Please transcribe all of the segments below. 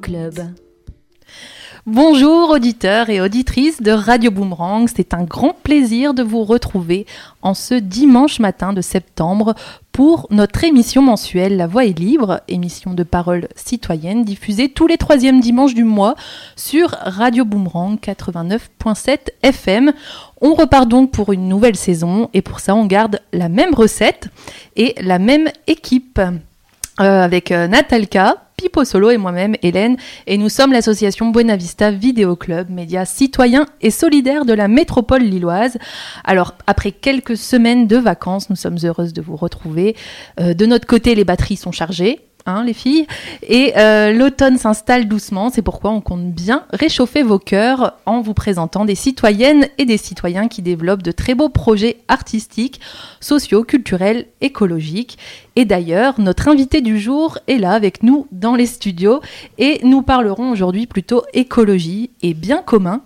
Club. Bonjour auditeurs et auditrices de Radio Boomerang, c'est un grand plaisir de vous retrouver en ce dimanche matin de septembre pour notre émission mensuelle La Voix est libre, émission de parole citoyenne diffusée tous les troisièmes dimanches du mois sur Radio Boomerang 89.7 FM. On repart donc pour une nouvelle saison et pour ça on garde la même recette et la même équipe. Euh, avec euh, Natalka, Pipo Solo et moi-même, Hélène, et nous sommes l'association Buena Vista Vidéo Club, média citoyen et solidaire de la métropole lilloise. Alors, après quelques semaines de vacances, nous sommes heureuses de vous retrouver. Euh, de notre côté, les batteries sont chargées. Hein, les filles. Et euh, l'automne s'installe doucement, c'est pourquoi on compte bien réchauffer vos cœurs en vous présentant des citoyennes et des citoyens qui développent de très beaux projets artistiques, sociaux, culturels, écologiques. Et d'ailleurs, notre invité du jour est là avec nous dans les studios et nous parlerons aujourd'hui plutôt écologie et bien commun.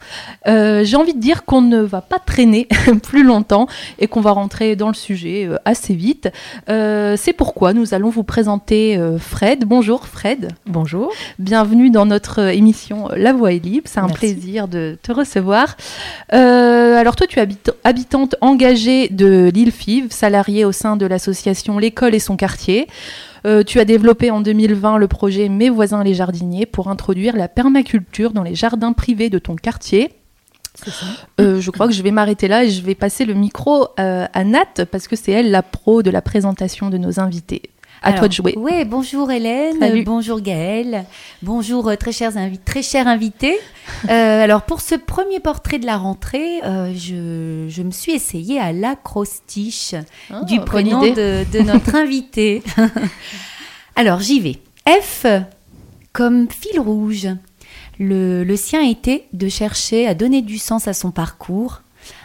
Euh, J'ai envie de dire qu'on ne va pas traîner plus longtemps et qu'on va rentrer dans le sujet euh, assez vite. C'est pourquoi nous allons vous présenter Fred. Bonjour Fred. Bonjour. Bienvenue dans notre euh, émission La Voix est libre. C'est un Merci. plaisir de te recevoir. Euh, alors toi, tu es habit- habitante engagée de l'île Five, salariée au sein de l'association L'école et son quartier. Euh, tu as développé en 2020 le projet Mes voisins les jardiniers pour introduire la permaculture dans les jardins privés de ton quartier. Ça. Euh, je crois que je vais m'arrêter là et je vais passer le micro euh, à Nat parce que c'est elle la pro de la présentation de nos invités. À toi de jouer. Oui, bonjour Hélène, Salut. bonjour Gaëlle, bonjour euh, très chers, invi- très chers invités. Euh, alors pour ce premier portrait de la rentrée, euh, je, je me suis essayée à l'acrostiche Ah, du prénom de, de notre invité. alors j'y vais. F comme fil rouge. Le, le sien était de chercher à donner du sens à son parcours,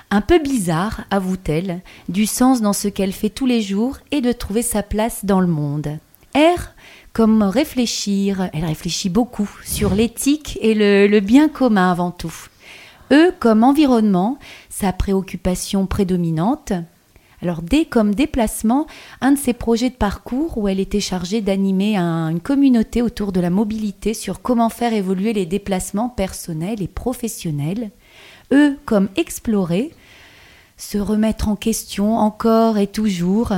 un peu bizarre, avoue-t-elle, du sens dans ce qu'elle fait tous les jours et de trouver sa place dans le monde. R comme réfléchir, elle réfléchit beaucoup sur l'éthique et le, bien commun avant tout. E comme environnement, sa préoccupation prédominante. Alors D comme déplacement, un de ses projets de parcours où elle était chargée d'animer un- une communauté autour de la mobilité sur comment faire évoluer les déplacements personnels et professionnels. E comme explorer, se remettre en question encore et toujours.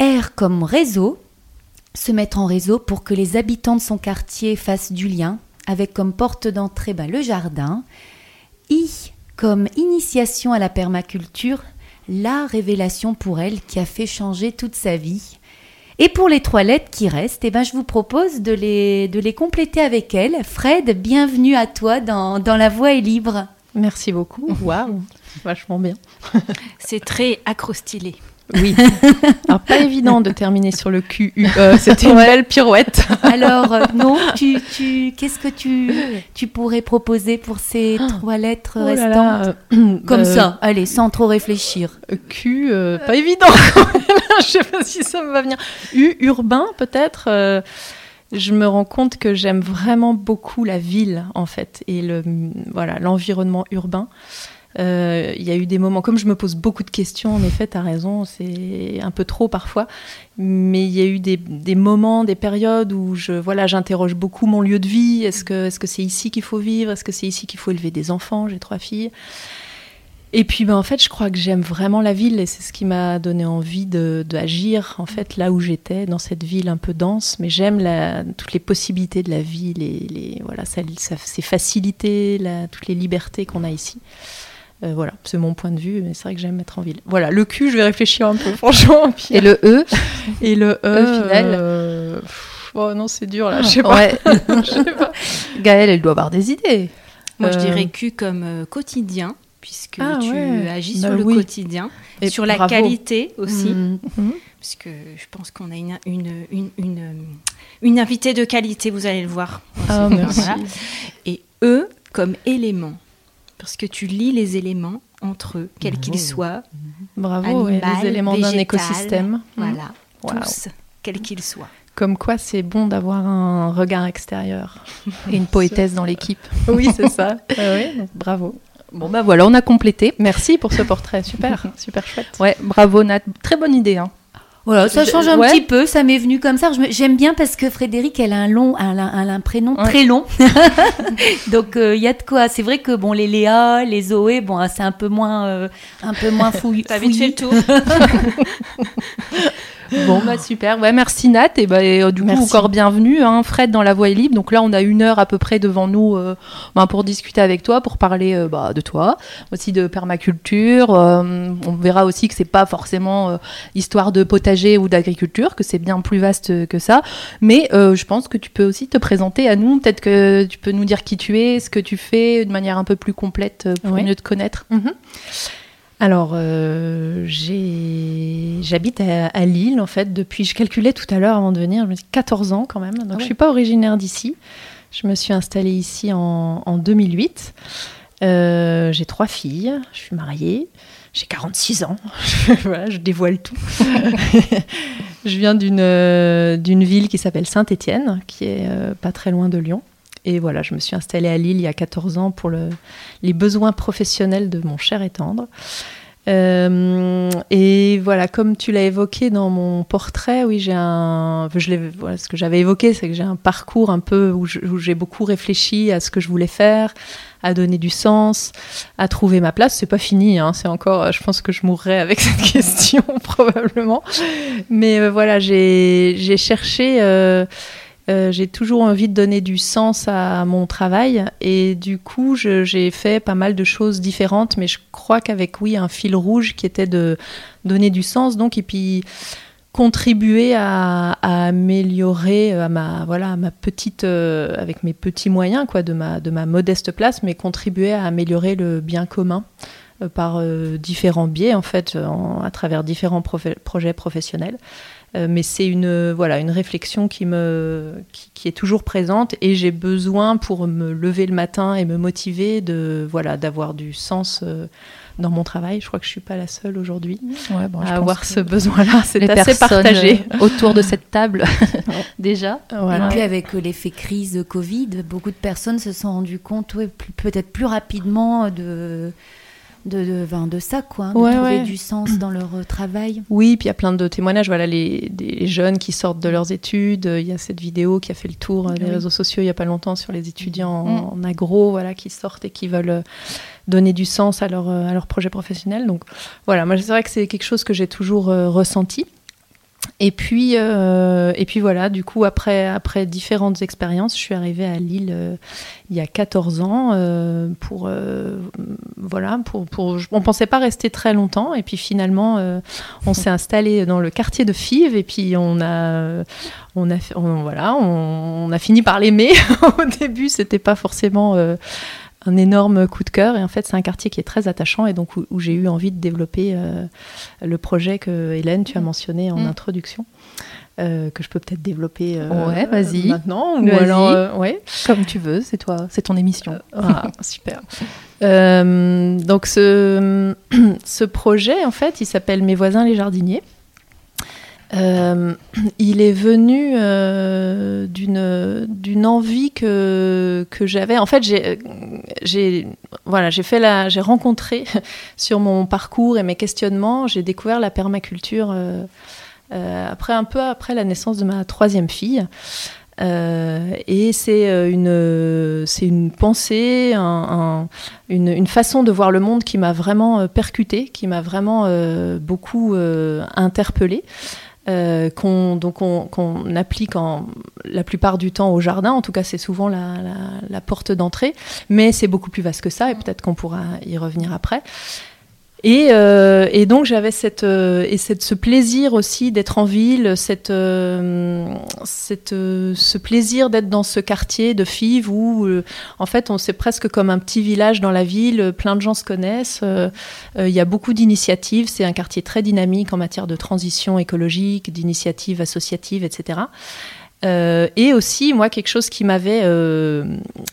R comme réseau, se mettre en réseau pour que les habitants de son quartier fassent du lien, avec comme porte d'entrée ben, le jardin. I comme initiation à la permaculture, la révélation pour elle qui a fait changer toute sa vie. Et pour les trois lettres qui restent, eh ben, je vous propose de les, de les compléter avec elle. Fred, bienvenue à toi dans, dans La Voix est libre. Merci beaucoup. Waouh, vachement bien. C'est très acrostylé. Oui. Alors, pas évident de terminer sur le QUE. C'était une belle pirouette. Alors, euh, non, tu, tu, qu'est-ce que tu, tu pourrais proposer pour ces trois lettres Oh restantes là, euh, Comme euh, ça, allez, sans trop réfléchir. Q, pas évident. Je sais pas si ça me va venir. U, urbain, peut-être. Je me rends compte que j'aime vraiment beaucoup la ville, en fait, et le, voilà, l'environnement urbain. Euh, Il y a eu des moments, comme je me pose beaucoup de questions, en effet, tu raison, c'est un peu trop parfois, mais il y a eu des, des moments, des périodes où je, voilà, j'interroge beaucoup mon lieu de vie. Est-ce que est-ce que c'est ici qu'il faut vivre? Est-ce que c'est ici qu'il faut élever des enfants? J'ai trois filles. Et puis, ben, en fait, je crois que j'aime vraiment la ville et c'est ce qui m'a donné envie de- d'agir, en fait, là où j'étais, dans cette ville un peu dense. Mais j'aime toutes les possibilités de la ville et les, voilà, ça, ça- ces facilités, la- toutes les libertés qu'on a ici. Euh, voilà, c'est mon point de vue, mais c'est vrai que j'aime être en ville. Voilà, le cul, je vais réfléchir un peu, franchement. Puis- Et le E et le E, E final euh, Oh non, c'est dur là, je sais pas. Ouais. Je sais pas. Gaëlle, elle doit avoir des idées. Moi, je Euh, dirais Q comme euh, quotidien, puisque Ah tu ouais. agis Bah sur le oui. quotidien, Et sur la bravo. qualité aussi, Mm. puisque je pense qu'on a une, une, une, une, euh, une invitée de qualité, vous allez le voir. Ah, merci. Voilà. Et E comme élément, parce que tu lis les éléments entre eux, quels qu'ils soient, Bravo, ouais, Animal, les éléments d'un écosystème. voilà, Waouh. tous, quels qu'ils soient. Comme quoi, c'est bon d'avoir un regard extérieur. Et une poétesse dans l'équipe. Oui, c'est ça. Ah ouais, donc bravo. Bon, bah voilà, on a complété. Merci pour ce portrait. Super, super chouette. Ouais, bravo Nat. Très bonne idée. Hein. Voilà, ça change un ouais. petit peu, ça m'est venu comme ça. J'aime bien parce que Frédéric, elle a un long, elle a, elle a un prénom Ouais. très long. Donc il y a de quoi. C'est vrai que bon, les Léa, les Zoé, bon, c'est un peu moins, euh, un peu moins fouillu. T'as vite fait le tour. Bon, bah super. Ouais, merci Nat. Et bah, et, euh, du coup, encore bienvenue, hein, Fred, dans la voie est libre. Donc là, on a une heure à peu près devant nous euh, bah, pour discuter avec toi, pour parler euh, bah, de toi, aussi de permaculture. Euh, on verra aussi que c'est pas forcément euh, histoire de potager ou d'agriculture, que c'est bien plus vaste que ça. Mais euh, je pense que tu peux aussi te présenter à nous. Peut-être que tu peux nous dire qui tu es, ce que tu fais, de manière un peu plus complète pour Ouais. mieux te connaître. Alors, euh, j'habite à, à Lille, en fait, depuis, je calculais tout à l'heure avant de venir, je me dis 14 ans quand même. Donc, Ah ouais. je suis pas originaire d'ici. Je me suis installée ici en, en 2008. Euh, j'ai trois filles, je suis mariée, j'ai 46 ans. voilà, je dévoile tout. je viens d'une euh, d'une ville qui s'appelle Saint-Étienne, qui est euh, pas très loin de Lyon. Et voilà, je me suis installée à Lille il y a 14 ans pour le, les besoins professionnels de mon cher et tendre. Euh, et voilà, comme tu l'as évoqué dans mon portrait, oui, j'ai un. Ce que j'avais évoqué, c'est que j'ai un parcours un peu où j'ai beaucoup réfléchi à ce que je voulais faire, à donner du sens, à trouver ma place. C'est pas fini, hein, c'est encore. Je pense que je mourrai avec cette question probablement. Mais euh, voilà, j'ai cherché. euh, euh, j'ai toujours envie de donner du sens à mon travail et du coup j'ai fait pas mal de choses différentes mais je crois qu'avec oui un fil rouge qui était de donner du sens donc et puis contribuer à, améliorer euh, ma voilà ma petite euh, avec mes petits moyens quoi de ma de ma modeste place mais contribuer à améliorer le bien commun par différents biais en fait à travers différents projets professionnels mais c'est une voilà une réflexion qui me qui, qui est toujours présente et j'ai besoin pour me lever le matin et me motiver de voilà d'avoir du sens euh, dans mon travail. Je crois que je suis pas la seule aujourd'hui Ouais, bon, je à avoir ce besoin-là. C'est assez personnes, partagé. euh, autour de cette table déjà. Voilà. Et puis avec euh, l'effet crise de Covid, beaucoup de personnes se sont rendues compte, ouais, peut-être plus rapidement de de, de, ça, quoi, hein, de Ouais, trouver ouais. du sens dans leur euh, travail. Oui, puis il y a plein de témoignages. Voilà, les, des jeunes qui sortent de leurs études. Il y a cette vidéo qui a fait le tour euh, des Oui. réseaux sociaux il y a pas longtemps sur les étudiants en, en agro, voilà, qui sortent et qui veulent euh, donner du sens à leur, euh, à leur projet professionnel. Donc voilà, moi c'est vrai que c'est quelque chose que j'ai toujours euh, ressenti. Et puis, euh, et puis voilà, du coup, après, après différentes expériences, je suis arrivée à Lille euh, il y a 14 ans euh, pour, euh, voilà, pour, pour, on pensait pas rester très longtemps. Et puis finalement, euh, on s'est installé dans le quartier de Fives et puis on a, on a, on- voilà, on, on a fini par l'aimer. Au début, c'était pas forcément euh, un énorme coup de cœur. Et en fait, c'est un quartier qui est très attachant et donc où, où j'ai eu envie de développer euh, le projet que Hélène, tu as mentionné en Mm. introduction. euh, que je peux peut-être développer euh, Ouais, vas-y. maintenant ou Vas-y. alors ouais Comme tu veux, c'est toi, c'est ton émission. ah, super. Donc ce, ce projet, en fait, il s'appelle Mes voisins les jardiniers. Euh, il est venu euh, d'une envie que que j'avais. En fait, j'ai voilà, fait j'ai rencontré sur mon parcours et mes questionnements, j'ai découvert la permaculture euh, euh, après un peu après la naissance de ma troisième fille. Et c'est une, c'est une pensée, un- un- une, une façon de voir le monde qui m'a vraiment percutée, qui m'a vraiment beaucoup interpellée. Euh, qu'on donc on- qu'on applique en, la plupart du temps au jardin. En tout cas, c'est souvent la, la- la porte d'entrée, mais c'est beaucoup plus vaste que ça, et peut-être qu'on pourra y revenir après. Et, euh, et donc j'avais cette, euh, et cette, ce plaisir aussi d'être en ville, cette, euh, cette, euh, ce plaisir d'être dans ce quartier de Fives où en fait on c'est presque comme un petit village dans la ville, plein de gens se connaissent, il y a beaucoup d'initiatives, c'est un quartier très dynamique en matière de transition écologique, d'initiatives associatives, etc. Euh, et aussi, moi, quelque chose qui m'avait euh,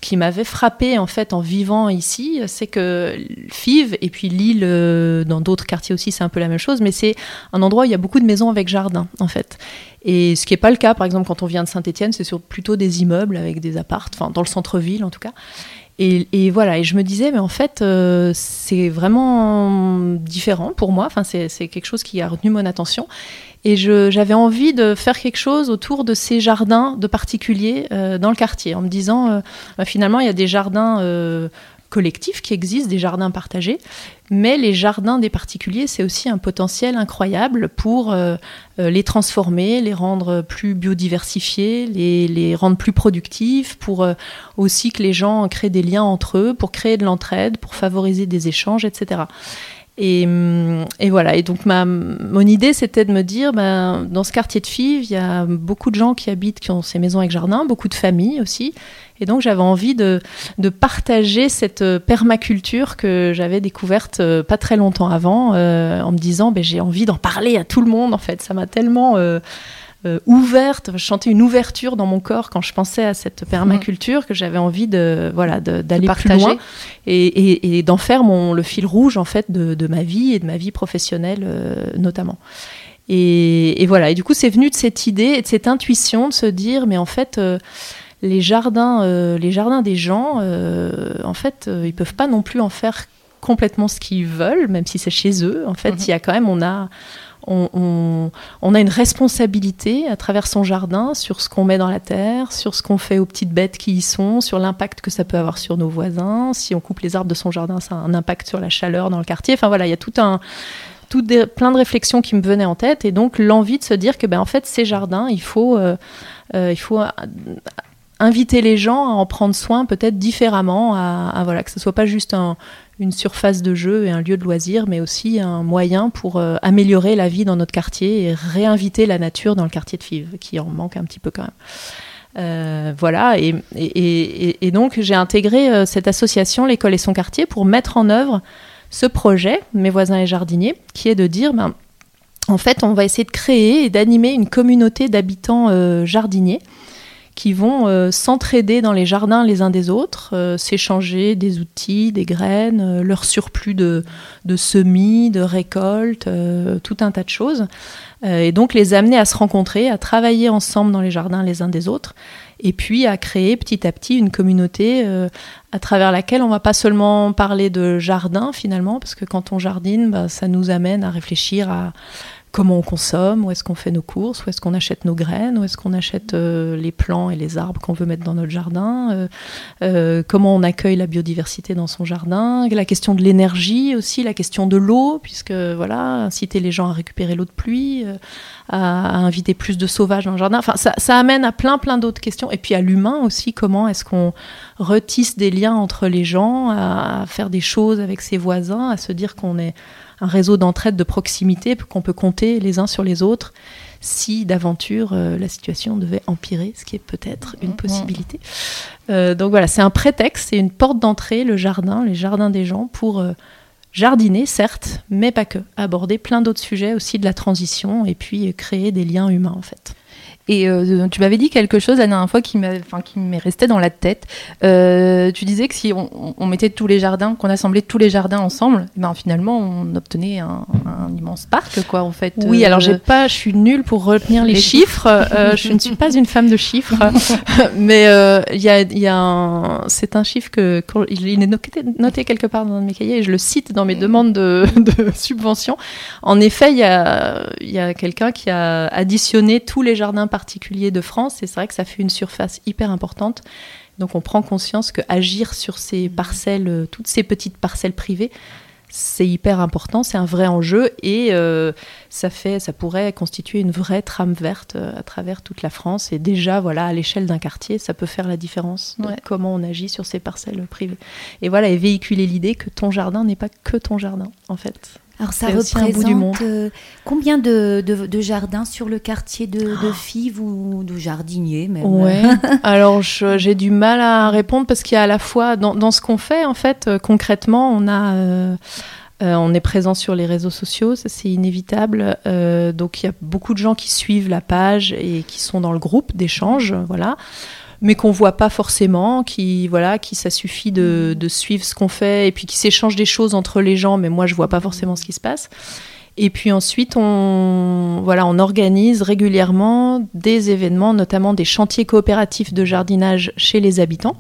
qui m'avait frappé en fait en vivant ici, c'est que Fives et puis Lille, euh, dans d'autres quartiers aussi, c'est un peu la même chose, mais c'est un endroit où il y a beaucoup de maisons avec jardin en fait. Et ce qui n'est pas le cas, par exemple, quand on vient de Saint-Étienne, c'est plutôt des immeubles avec des appartes, enfin dans le centre-ville en tout cas. Et, voilà, et je me disais, mais en fait, euh, c'est vraiment différent pour moi. Enfin, c'est quelque chose qui a retenu mon attention. Et j'avais envie de faire quelque chose autour de ces jardins de particuliers dans le quartier, en me disant, bah, finalement, il y a des jardins collectifs qui existent, des jardins partagés. Mais les jardins des particuliers, c'est aussi un potentiel incroyable pour euh, euh, les transformer, les rendre plus biodiversifiés, les, rendre plus productifs, pour euh, aussi que les gens créent des liens entre eux, pour créer de l'entraide, pour favoriser des échanges, etc. Et, voilà. Et donc, ma, mon idée, c'était de me dire, ben, dans ce quartier de Fives, il y a beaucoup de gens qui habitent, qui ont ces maisons avec jardin, beaucoup de familles aussi. Et donc j'avais envie de, de, partager cette euh, permaculture que j'avais découverte euh, pas très longtemps avant, euh, en me disant ben, j'ai envie d'en parler à tout le monde en fait. Ça m'a tellement ouverte, je chantais une ouverture dans mon corps quand je pensais à cette permaculture que j'avais envie de voilà d'aller plus loin et, et, et d'en faire mon le fil rouge en fait de, de, ma vie et de ma vie professionnelle notamment. Et, et, voilà. Et du coup, c'est venu de cette idée et de cette intuition de se dire, mais en fait, les jardins, euh, les jardins des gens, euh, en fait, euh, ils peuvent pas non plus en faire complètement ce qu'ils veulent, même si c'est chez eux. En fait, mhm. il y a quand même, on a, on, a une responsabilité à travers son jardin sur ce qu'on met dans la terre, sur ce qu'on fait aux petites bêtes qui y sont, sur l'impact que ça peut avoir sur nos voisins. Si on coupe les arbres de son jardin, ça a un impact sur la chaleur dans le quartier. Enfin voilà, il y a tout un tout plein de réflexions qui me venaient en tête et donc l'envie de se dire que ben en fait ces jardins, il faut il faut inviter les gens à en prendre soin peut-être différemment, à, voilà, que ce soit pas juste une surface de jeu et un lieu de loisir, mais aussi un moyen pour euh, améliorer la vie dans notre quartier et réinviter la nature dans le quartier de Fives, qui en manque un petit peu quand même. Euh, voilà, et, donc j'ai intégré euh, cette association, l'école et son quartier, pour mettre en œuvre ce projet, mes voisins et jardiniers, qui est de dire, ben, en fait, on va essayer de créer et d'animer une communauté d'habitants jardiniers qui vont euh, s'entraider dans les jardins les uns des autres, euh, s'échanger des outils, des graines, euh, leur surplus de, semis, de récoltes, tout un tas de choses. et donc les amener à se rencontrer, à travailler ensemble dans les jardins les uns des autres, et puis à créer petit à petit une communauté à travers laquelle on va pas seulement parler de jardin finalement, parce que quand on jardine, bah, ça nous amène à réfléchir à comment on consomme, où est-ce qu'on fait nos courses, où est-ce qu'on achète nos graines, où est-ce qu'on achète euh, les plants et les arbres qu'on veut mettre dans notre jardin, euh, euh, comment on accueille la biodiversité dans son jardin, la question de l'énergie aussi, la question de l'eau, puisque voilà, inciter les gens à récupérer l'eau de pluie, à, inviter plus de sauvages dans le jardin. Enfin, ça, ça amène à plein plein d'autres questions. Et puis à l'humain aussi, comment est-ce qu'on retisse des liens entre les gens, à faire des choses avec ses voisins, à se dire qu'on est un réseau d'entraide de proximité qu'on peut compter les uns sur les autres si d'aventure euh, la situation devait empirer, ce qui est peut-être une mhm. possibilité. Euh, donc voilà, c'est un prétexte, c'est une porte d'entrée, le jardin, les jardins des gens, pour euh, jardiner, certes, mais pas que, aborder plein d'autres sujets aussi de la transition et puis créer des liens humains en fait. Et euh, tu m'avais dit quelque chose la dernière fois qui m'est resté dans la tête. Euh, tu disais que si on, mettait tous les jardins, qu'on assemblait tous les jardins ensemble, ben finalement on obtenait un, immense parc, quoi, en fait. Oui, alors j'ai euh, pas, je suis nulle pour retenir les, chiffres. je ne suis pas une femme de chiffres, mais il y a, y a c'est un chiffre que il est noté, quelque part dans mes cahiers et je le cite dans mes demandes de, de subvention. En effet, il y a, y a quelqu'un qui a additionné tous les jardins particulier de France, et c'est vrai que ça fait une surface hyper importante. Donc on prend conscience que agir sur ces parcelles, euh, toutes ces petites parcelles privées, c'est hyper important, c'est un vrai enjeu et euh, ça fait, ça pourrait constituer une vraie trame verte euh, à travers toute la France. Et déjà, voilà, à l'échelle d'un quartier, ça peut faire la différence comment on agit sur ces parcelles privées. Et voilà, et véhiculer l'idée que ton jardin n'est pas que ton jardin, en fait. Alors ça représente euh, combien de, jardins sur le quartier de, de ah. Fives ou de jardiniers même? Ouais. Alors j'ai du mal à répondre parce qu'il y a à la fois dans, ce qu'on fait en fait euh, concrètement on a euh, on est présent sur les réseaux sociaux, ça c'est inévitable. donc il y a beaucoup de gens qui suivent la page et qui sont dans le groupe d'échange, voilà mais qu'on voit pas forcément, qui voilà, qui ça suffit de, de suivre ce qu'on fait et puis qui s'échange des choses entre les gens, mais moi je vois pas forcément ce qui se passe. Et puis ensuite, on, voilà, on organise régulièrement des événements, notamment des chantiers coopératifs de jardinage chez les habitants,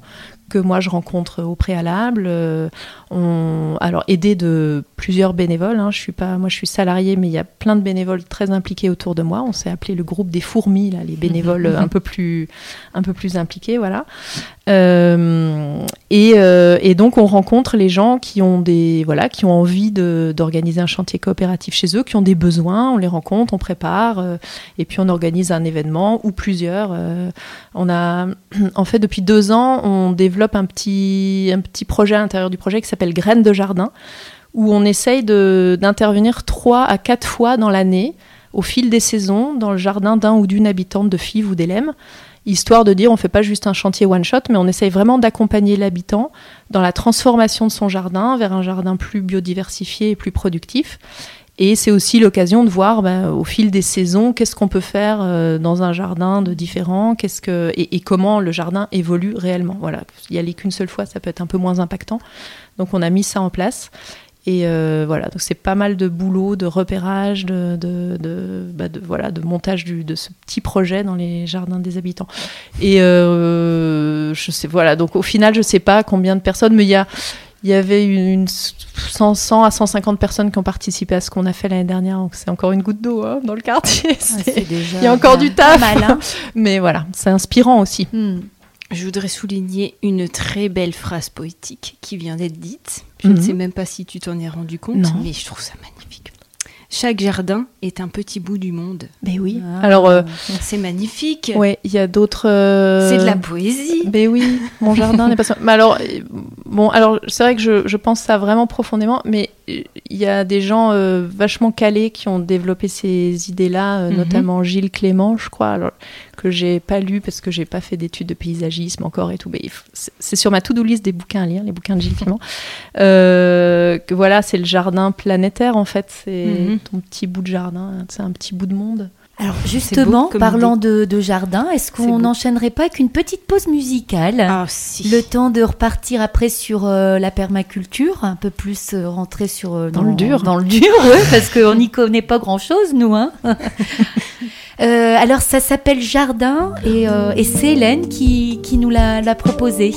que moi je rencontre au préalable. On, alors aidé de plusieurs bénévoles. Hein, je suis pas, moi je suis salariée, mais il y a plein de bénévoles très impliqués autour de moi. On s'est appelé le groupe des fourmis, là, les bénévoles un peu plus, un peu plus impliqués, voilà. Euh, et, euh, et, donc on rencontre les gens qui ont des, voilà, qui ont envie d'organiser un chantier coopératif chez eux, qui ont des besoins. On les rencontre, on prépare, euh, et puis on organise un événement ou plusieurs. On a, en fait, depuis deux ans, on développe un petit, un petit projet à l'intérieur du projet qui s'appelle Graines de jardin, où on essaye d'intervenir trois à quatre fois dans l'année, au fil des saisons, dans le jardin d'un ou d'une habitante de Fives ou d'Elem, histoire de dire on ne fait pas juste un chantier one shot, mais on essaye vraiment d'accompagner l'habitant dans la transformation de son jardin vers un jardin plus biodiversifié et plus productif. Et c'est aussi l'occasion de voir bah, au fil des saisons qu'est-ce qu'on peut faire euh, dans un jardin de différent, qu'est-ce que et, comment le jardin évolue réellement. Voilà, y aller qu'une seule fois, ça peut être un peu moins impactant. Donc on a mis ça en place. Et euh, voilà, donc c'est pas mal de boulot, de repérage, de, bah voilà, de montage de ce petit projet dans les jardins des habitants. Et euh, je sais, voilà, donc au final, je sais pas combien de personnes, mais il y a, il y avait une 100, 100, à 150 personnes qui ont participé à ce qu'on a fait l'année dernière. Donc c'est encore une goutte d'eau hein, dans le quartier. il y a encore du taf. Mal, hein. Mais voilà, c'est inspirant aussi. Hmm. Je voudrais souligner une très belle phrase poétique qui vient d'être dite. Je ne mhm. sais même pas si tu t'en es rendu compte, mais je trouve ça magnifique. Chaque jardin est un petit bout du monde. Mais oui. Ah. Alors, euh, c'est magnifique. Ouais, il y a d'autres. Euh, c'est de la poésie. Mais oui, mon jardin n'est pas. Mais alors, bon, alors c'est vrai que je, je, pense ça vraiment profondément, mais il y a des gens euh, vachement calés qui ont développé ces idées-là, mhm. notamment Gilles Clément, je crois. Alors, que j'ai pas lu parce que j'ai pas fait d'études de paysagisme encore et tout. C'est sur ma to-do list des bouquins à lire, les bouquins de Gilles Clément. Euh, que voilà, c'est le jardin planétaire en fait. C'est mhm. ton petit bout de jardin, c'est un petit bout de monde. Alors justement, parlant de, jardin, est-ce qu'on n'enchaînerait pas avec une petite pause musicale? Ah, Le temps de repartir après sur euh, la permaculture, un peu plus euh, rentrer sur dans, le dur, dans le dur, parce qu'on n'y connaît pas grand-chose nous. Hein Euh, alors ça s'appelle Jardin et, euh, c'est Hélène qui, qui nous l'a proposé.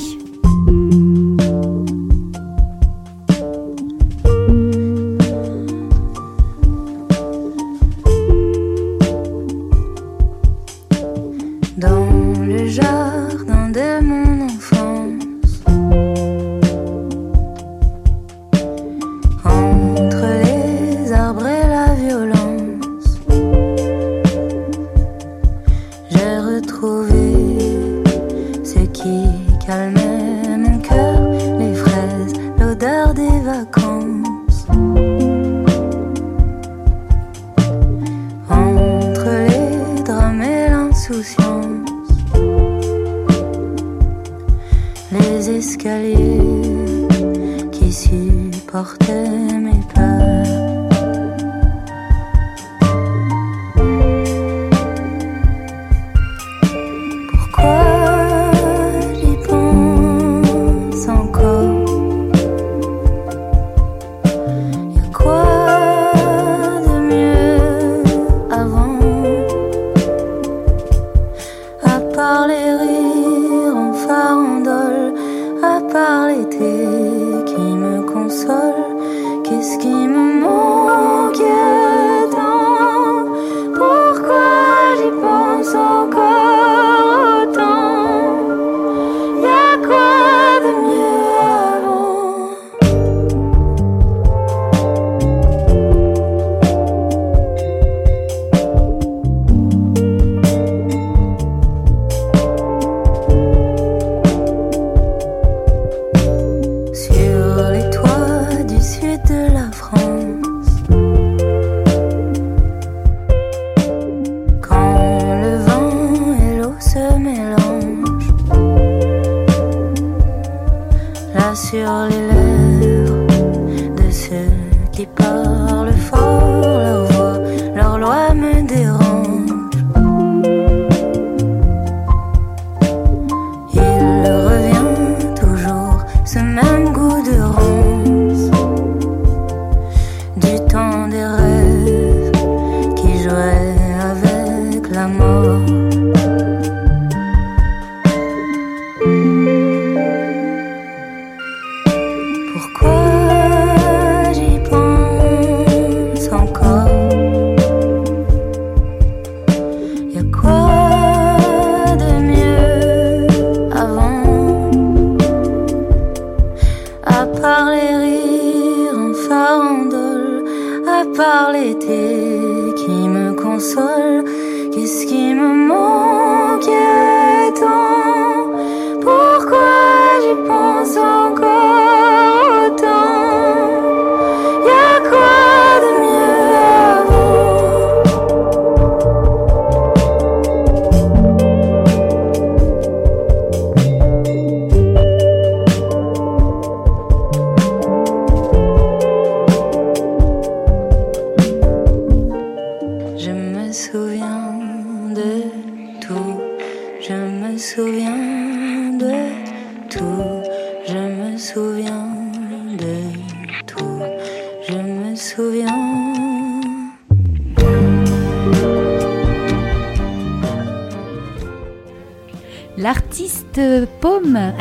Qu'est-ce me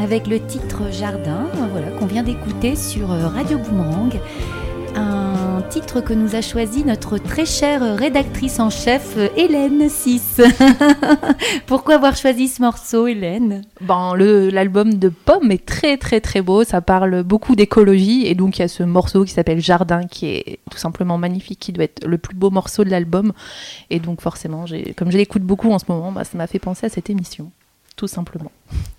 avec le titre Jardin, voilà, qu'on vient d'écouter sur euh, Radio Boomerang. Un titre que nous a choisi notre très chère rédactrice en chef euh, Hélène 6. Pourquoi avoir choisi ce morceau, Hélène? Ben, l'album de Pomme est très très très beau, ça parle beaucoup d'écologie. Et donc il y a ce morceau qui s'appelle Jardin qui est tout simplement magnifique, qui doit être le plus beau morceau de l'album. Et donc forcément, comme je l'écoute beaucoup en ce moment, bah, ça m'a fait penser à cette émission, tout simplement.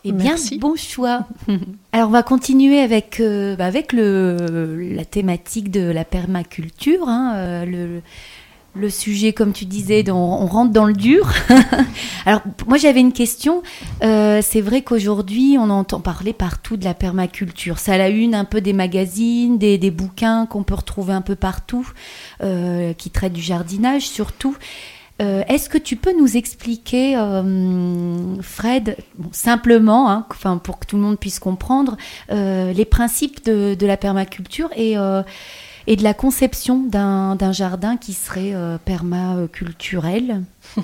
Eh bien, Merci. bon choix. Alors, on va continuer avec, euh, bah, avec le, la thématique de la permaculture. hein, euh, le, le sujet, comme tu disais, on rentre dans le dur. Alors, moi, j'avais une question. Euh, c'est vrai qu'aujourd'hui, on entend parler partout de la permaculture. Ça a la une un peu des magazines, des, des bouquins qu'on peut retrouver un peu partout, euh, qui traitent du jardinage surtout. Euh, Est-ce que tu peux nous expliquer, euh, Fred, bon, simplement, hein, enfin, pour que tout le monde puisse comprendre, euh, les principes de, de la permaculture et, et de la conception d'un d'un jardin qui serait permaculturel?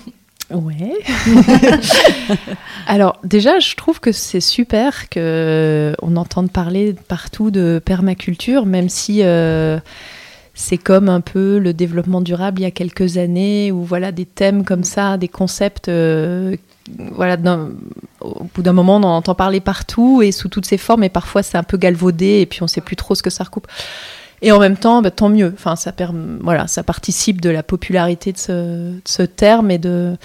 Ouais. Alors déjà, je trouve que c'est super que on entende parler partout de permaculture, même si c'est comme un peu le développement durable il y a quelques années, où voilà des thèmes comme ça, des concepts. euh, voilà, au bout d'un moment, on en entend parler partout et sous toutes ses formes, et parfois c'est un peu galvaudé, et puis on sait plus trop ce que ça recoupe. Et en même temps, bah, tant mieux. Enfin, ça, voilà, ça participe de la popularité de ce, de ce terme et de,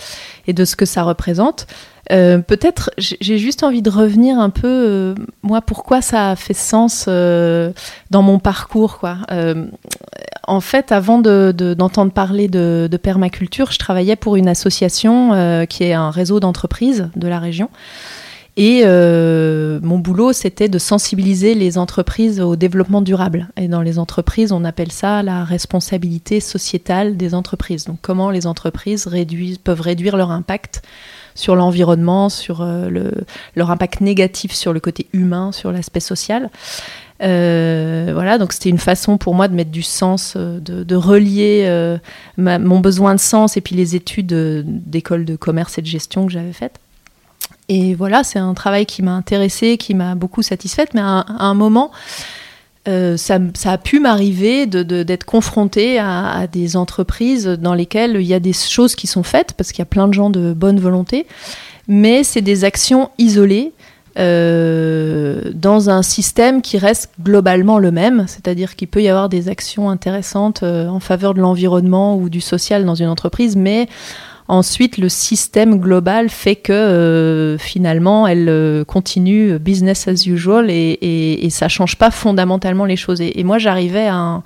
et de ce que ça représente. Euh, Peut-être, j'ai juste envie de revenir un peu, euh, moi, pourquoi ça a fait sens euh, dans mon parcours. Quoi. En fait, avant de- de- d'entendre parler de, permaculture, je travaillais pour une association qui est un réseau d'entreprises de la région. Et mon boulot, c'était de sensibiliser les entreprises au développement durable. Et dans les entreprises, on appelle ça la responsabilité sociétale des entreprises. Donc comment les entreprises peuvent réduire leur impact sur l'environnement, sur euh, le, leur impact négatif sur le côté humain, sur l'aspect social. Euh, voilà, donc c'était une façon pour moi de mettre du sens, euh, de, relier mon besoin de sens et puis les études d'école de commerce et de gestion que j'avais faites. Et voilà, c'est un travail qui m'a intéressée, qui m'a beaucoup satisfaite, mais à un moment, euh, ça, a pu m'arriver de- de- d'être confrontée à, à des entreprises dans lesquelles il y a des choses qui sont faites, parce qu'il y a plein de gens de bonne volonté, mais c'est des actions isolées euh, dans un système qui reste globalement le même, c'est-à-dire qu'il peut y avoir des actions intéressantes euh, en faveur de l'environnement ou du social dans une entreprise, mais ensuite le système global fait que euh, finalement elle euh, continue business as usual et, et, et ça change pas fondamentalement les choses. Et, et moi j'arrivais à un-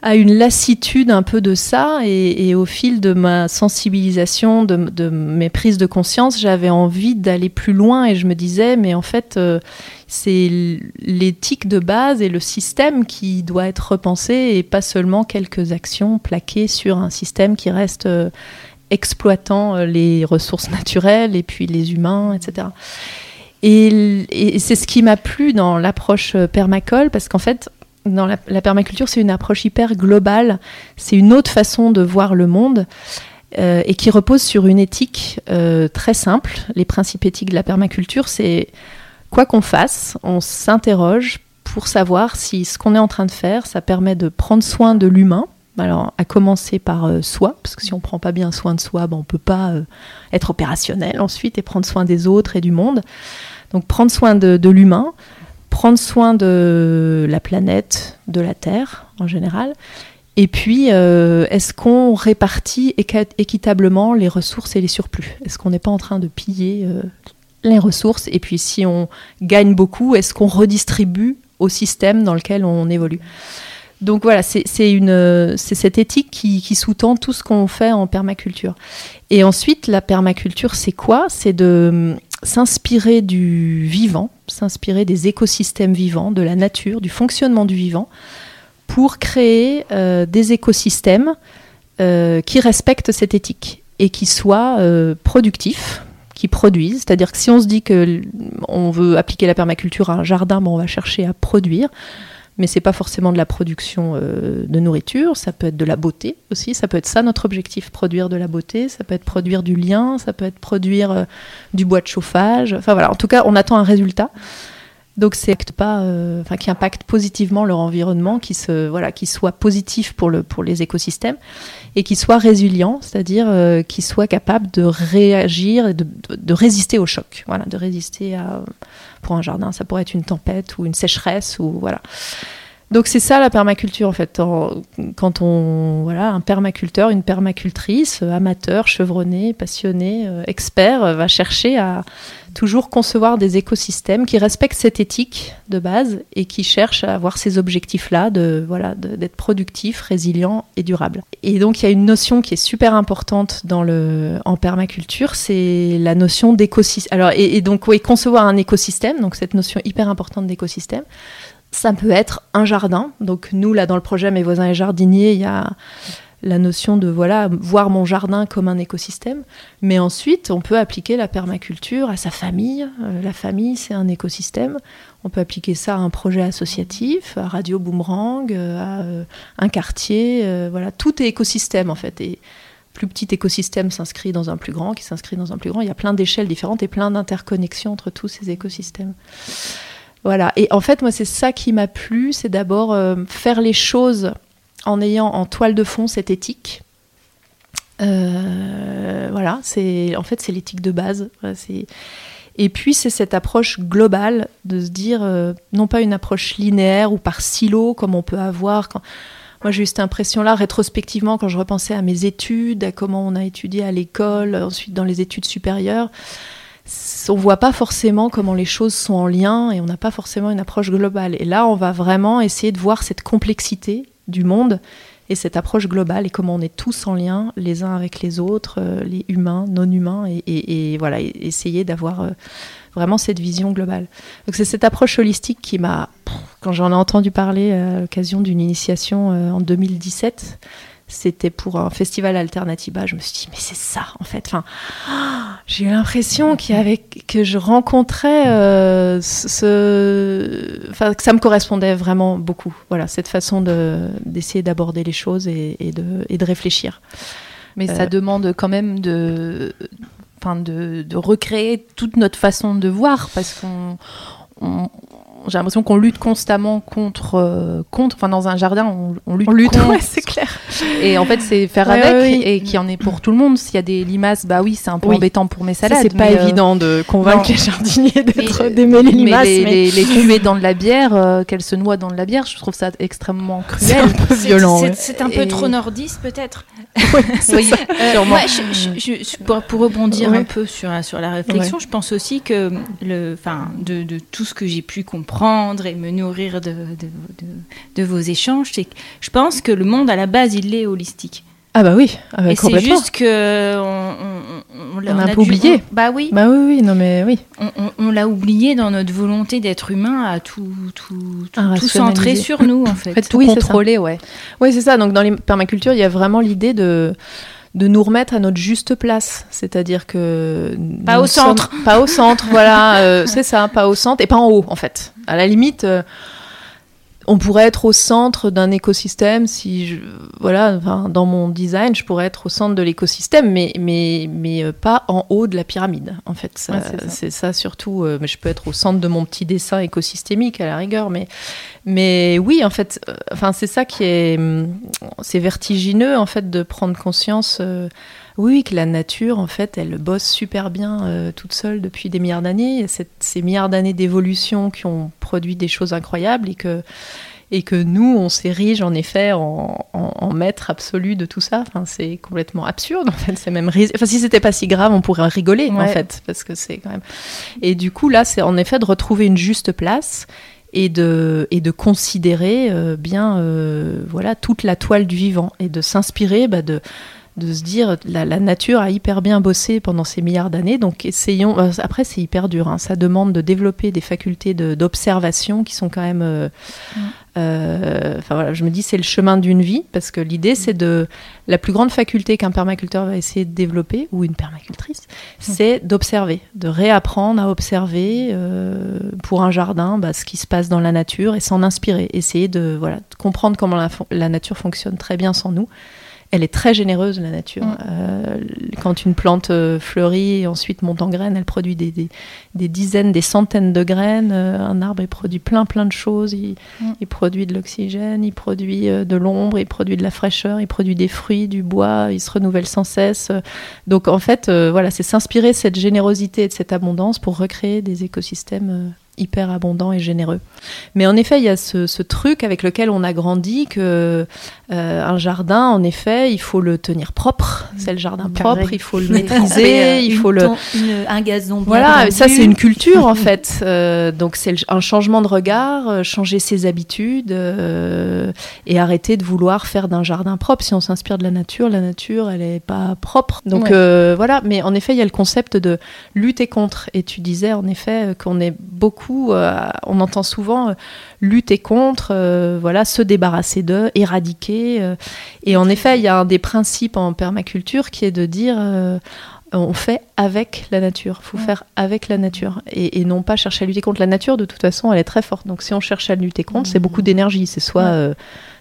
à une lassitude un peu de ça et, au fil de ma sensibilisation, de, mes prises de conscience, j'avais envie d'aller plus loin et je me disais mais en fait euh, c'est l'éthique de base et le système qui doit être repensé et pas seulement quelques actions plaquées sur un système qui reste euh, exploitant euh, les ressources naturelles et puis les humains, etc. Et, et c'est ce qui m'a plu dans l'approche permacole parce qu'en fait, la, permaculture, c'est une approche hyper globale. C'est une autre façon de voir le monde euh, et qui repose sur une éthique euh, très simple. Les principes éthiques de la permaculture, c'est quoi qu'on fasse, on s'interroge pour savoir si ce qu'on est en train de faire, ça permet de prendre soin de l'humain. Alors, à commencer par euh, soi, parce que si on ne prend pas bien soin de soi, ben, on ne peut pas être opérationnel ensuite et prendre soin des autres et du monde. Donc, prendre soin de l'humain, prendre soin de la planète, de la Terre en général, Et puis, est-ce qu'on répartit équitablement les ressources et les surplus? Est-ce qu'on n'est pas en train de piller les ressources? Et puis, si on gagne beaucoup, est-ce qu'on redistribue au système dans lequel on évolue? Donc voilà, c'est cette éthique qui, sous-tend tout ce qu'on fait en permaculture. Et ensuite, la permaculture, c'est quoi? C'est de hum, s'inspirer du vivant, s'inspirer des écosystèmes vivants, de la nature, du fonctionnement du vivant, pour créer euh, des écosystèmes euh, qui respectent cette éthique et qui soient euh, productifs, qui produisent. C'est-à-dire que si on se dit que on veut appliquer la permaculture à un jardin, on va chercher à produire mais c'est pas forcément de la production euh, de nourriture, ça peut être de la beauté aussi, ça peut être ça notre objectif, produire de la beauté, ça peut être produire du lien, ça peut être produire euh, du bois de chauffage, enfin voilà, en tout cas on attend un résultat. Donc c'est pas, euh, enfin qui impacte positivement leur environnement, qui se, voilà, qui soit positif pour le pour les écosystèmes et qui soit résilient, c'est-à-dire euh, qui soit capable de réagir et de, de, résister au choc, voilà, de résister à pour un jardin, ça pourrait être une tempête ou une sécheresse ou voilà. Donc c'est ça la permaculture en fait. quand on voilà un permaculteur, une permacultrice, euh, amateur, chevronné, passionné, euh, expert, euh, va chercher à toujours concevoir des écosystèmes qui respectent cette éthique de base et qui cherchent à avoir ces objectifs-là de voilà d'être productif, résilient et durable. Et donc il y a une notion qui est super importante dans le en permaculture, c'est la notion d'écosystème. Alors et, et donc oui, concevoir un écosystème, donc cette notion hyper importante d'écosystème ça peut être un jardin. Donc nous, là, dans le projet Mes voisins et jardiniers, il y a la notion de voilà voir mon jardin comme un écosystème. Mais ensuite, on peut appliquer la permaculture à sa famille. Euh, la famille, c'est un écosystème. On peut appliquer ça à un projet associatif, à Radio Boomerang, euh, à euh, un quartier. voilà, tout est écosystème en fait. Et plus petit écosystème s'inscrit dans un plus grand, qui s'inscrit dans un plus grand. Il y a plein d'échelles différentes et plein d'interconnexions entre tous ces écosystèmes. Voilà. Et en fait, moi, c'est ça qui m'a plu, c'est d'abord euh, faire les choses en ayant en toile de fond cette éthique. Euh, voilà, c'est en fait c'est l'éthique de base. et puis c'est cette approche globale de se dire euh, non pas une approche linéaire ou par silo comme on peut avoir. Moi j'ai eu cette impression-là rétrospectivement quand je repensais à mes études, à comment on a étudié à l'école, ensuite dans les études supérieures on voit pas forcément comment les choses sont en lien et on n'a pas forcément une approche globale. Et là, on va vraiment essayer de voir cette complexité du monde et cette approche globale et comment on est tous en lien les uns avec les autres, euh, les humains, non humains, et, voilà, essayer d'avoir euh, vraiment cette vision globale. Donc c'est cette approche holistique qui m'a, quand j'en ai entendu parler à l'occasion d'une initiation euh, en 2017, c'était pour un festival Alternativa. Je me suis dit, mais c'est ça, en fait. Enfin, j'ai eu l'impression qu'il y avait, que je rencontrais euh, ce, enfin, que ça me correspondait vraiment beaucoup. Voilà, cette façon de, d'essayer d'aborder les choses et, de, et de réfléchir. Mais ça euh, demande quand même de, enfin, de, de recréer toute notre façon de voir parce qu'on on, j'ai l'impression qu'on lutte constamment contre, euh, contre. Enfin, dans un jardin, on, on lutte. On lutte, ouais, c'est clair. Et en fait, c'est faire avec et qui en est pour tout le monde. S'il y a des limaces, bah oui, c'est un peu embêtant pour mes salades. C'est pas euh, évident de convaincre les jardiniers d'aimer les limaces. Mais, les, les, tuer dans de la bière, euh, qu'elles se noient dans de la bière, je trouve ça extrêmement cruel. C'est un peu violent. C'est un peu trop nordiste, peut-être. oui, moi, pour, rebondir un peu sur, sur la réflexion, je pense aussi que le, de, de tout ce que j'ai pu comprendre et me nourrir de, de, vos échanges, c'est que je pense que le monde à la base il est holistique. Ah bah oui, ah bah et c'est juste que on, on, on, a, oublié. bah oui. Bah oui, oui, non mais oui. On, l'a oublié dans notre volonté d'être humain à tout tout, tout, centrer sur nous en fait. tout contrôler, ouais. Oui, c'est ça. Donc dans les permaculture, il y a vraiment l'idée de de nous remettre à notre juste place, c'est-à-dire que pas au centre, pas au centre, voilà, euh, c'est ça, pas au centre et pas en haut en fait. À la limite, euh, on pourrait être au centre d'un écosystème si je, voilà dans mon design je pourrais être au centre de l'écosystème mais mais mais euh, pas en haut de la pyramide en fait c'est ça. surtout mais je peux être au centre de mon petit dessin écosystémique à la rigueur mais mais oui, en fait, euh, enfin c'est ça qui est, hum, c'est vertigineux en fait de prendre conscience. Oui, que la nature, en fait, elle bosse super bien euh, toute seule depuis des milliards d'années. Ces milliards d'années d'évolution qui ont produit des choses incroyables et que et que nous, on s'érige en effet en, maître absolu de tout ça. Enfin, c'est complètement absurde en fait. C'est même enfin si c'était pas si grave, on pourrait rigoler en fait parce que c'est quand même. Et du coup là, c'est en effet de retrouver une juste place et de, et de considérer euh, bien euh, voilà toute la toile du vivant et de s'inspirer bah, de de se dire la, la, nature a hyper bien bossé pendant ces milliards d'années, donc essayons. Euh, après, c'est hyper dur. Hein, ça demande de développer des facultés d'observation qui sont quand même. Euh, mm. euh, enfin voilà, je me dis c'est le chemin d'une vie parce que l'idée c'est de la plus grande faculté qu'un permaculteur va essayer de développer ou une permacultrice, mm. c'est d'observer, de réapprendre à observer pour un jardin bah, ce qui se passe dans la nature et s'en inspirer, essayer de voilà de comprendre comment la, la nature fonctionne très bien sans nous elle est très généreuse, la nature. Mm. Euh, quand une plante euh, fleurit et ensuite monte en graines, elle produit des, des, dizaines, des centaines de graines. Euh, un arbre, il produit plein, plein de choses. Il, mm. il produit de l'oxygène, il produit de l'ombre, il produit de la fraîcheur, il produit des fruits, du bois, il se renouvelle sans cesse. Donc, en fait, voilà, c'est s'inspirer de cette générosité et de cette abondance pour recréer des écosystèmes hyper abondant et généreux. Mais en effet, il y a ce, truc avec lequel on a grandi que euh, un jardin, en effet, il faut le tenir propre. C'est le jardin propre, il faut le maîtriser, il faut le un gazon. Bien voilà, ça c'est une culture en fait. Euh, donc c'est un changement de regard, euh, changer ses habitudes et arrêter de vouloir faire d'un jardin propre. Si on s'inspire de la nature, la nature, elle est pas propre. Donc voilà. Mais en effet, il y a le concept de lutter contre. Et tu disais en effet qu'on est beaucoup euh, on entend souvent euh, lutter contre, euh, voilà, se débarrasser d'eux, éradiquer. et en effet, il y a un des principes en permaculture qui est de dire on fait avec la nature. Il faut faire avec la nature et, non pas chercher à lutter contre la nature. De toute façon, elle est très forte. Donc, si on cherche à lutter contre, c'est beaucoup d'énergie. C'est soit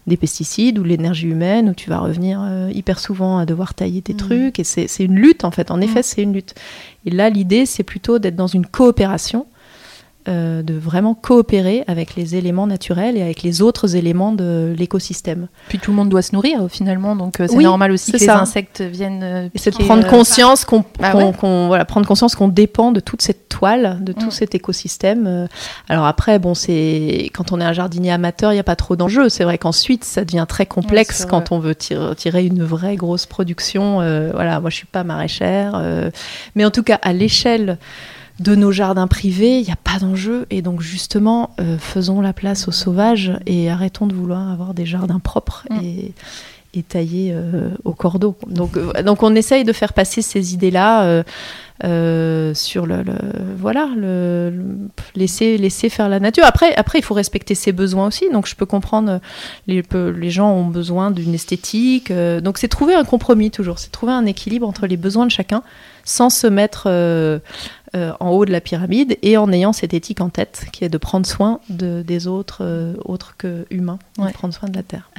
des pesticides ou l'énergie humaine où tu vas revenir hyper souvent à devoir tailler tes trucs. Et c'est une lutte, en fait. En effet, c'est une lutte. Et là, l'idée, c'est plutôt d'être dans une coopération euh, de vraiment coopérer avec les éléments naturels et avec les autres éléments de l'écosystème. Puis tout le monde doit se nourrir finalement, donc euh, c'est normal aussi que les insectes viennent. Euh, c'est de prendre conscience qu'on bah voilà, prendre conscience qu'on dépend de toute cette toile, de tout mm. cet écosystème. Alors après, bon, c'est quand on est un jardinier amateur, il n'y a pas trop d'enjeux. C'est vrai qu'ensuite, ça devient très complexe quand on veut tirer, une vraie grosse production. voilà, moi je suis pas maraîchère, mais en tout cas à l'échelle de nos jardins privés, il n'y a pas d'enjeu. Et donc justement, euh, faisons la place aux sauvages et arrêtons de vouloir avoir des jardins propres mm. et, taillés euh, au cordeau. Donc, euh, donc on essaye de faire passer ces idées-là sur le, voilà le, laisser laisser faire la nature. Après après il faut respecter ses besoins aussi. Donc je peux comprendre les les gens ont besoin d'une esthétique. donc c'est trouver un compromis toujours. C'est trouver un équilibre entre les besoins de chacun sans se mettre euh, en haut de la pyramide et en ayant cette éthique en tête qui est de prendre soin de, des autres, euh, autres que humains, de prendre soin de la Terre.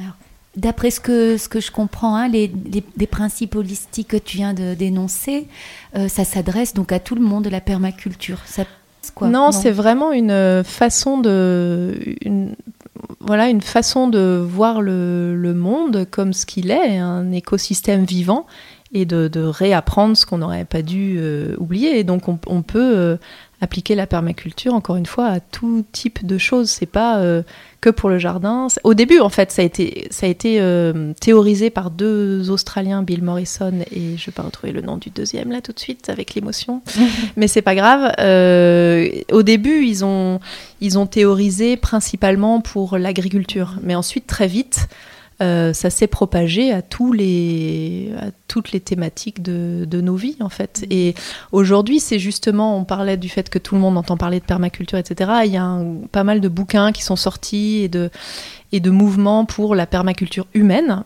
D'après ce que, ce que je comprends, hein, les, les, principes holistiques que tu viens de dénoncer, euh, ça s'adresse donc à tout le monde de la permaculture. Ça, quoi? Non, c'est vraiment une façon de, une, voilà, une façon de voir le, le monde comme ce qu'il est, un écosystème vivant, et de, de réapprendre ce qu'on n'aurait pas dû euh, oublier. Et donc on, on peut euh, appliquer la permaculture encore une fois à tout type de choses. C'est pas euh, que pour le jardin. Au début, en fait, ça a été, ça a été théorisé par deux Australiens, Bill Morrison et je vais pas retrouver le nom du deuxième là tout de suite avec l'émotion, mais c'est pas grave. au début, ils ont, ils ont théorisé principalement pour l'agriculture, mais ensuite très vite. Euh, ça s'est propagé à, tous les, à toutes les thématiques de, de nos vies, en fait. Mm. Et aujourd'hui, c'est justement, on parlait du fait que tout le monde entend parler de permaculture, etc. Il y a pas mal de bouquins qui sont sortis et de, et de mouvements pour la permaculture humaine.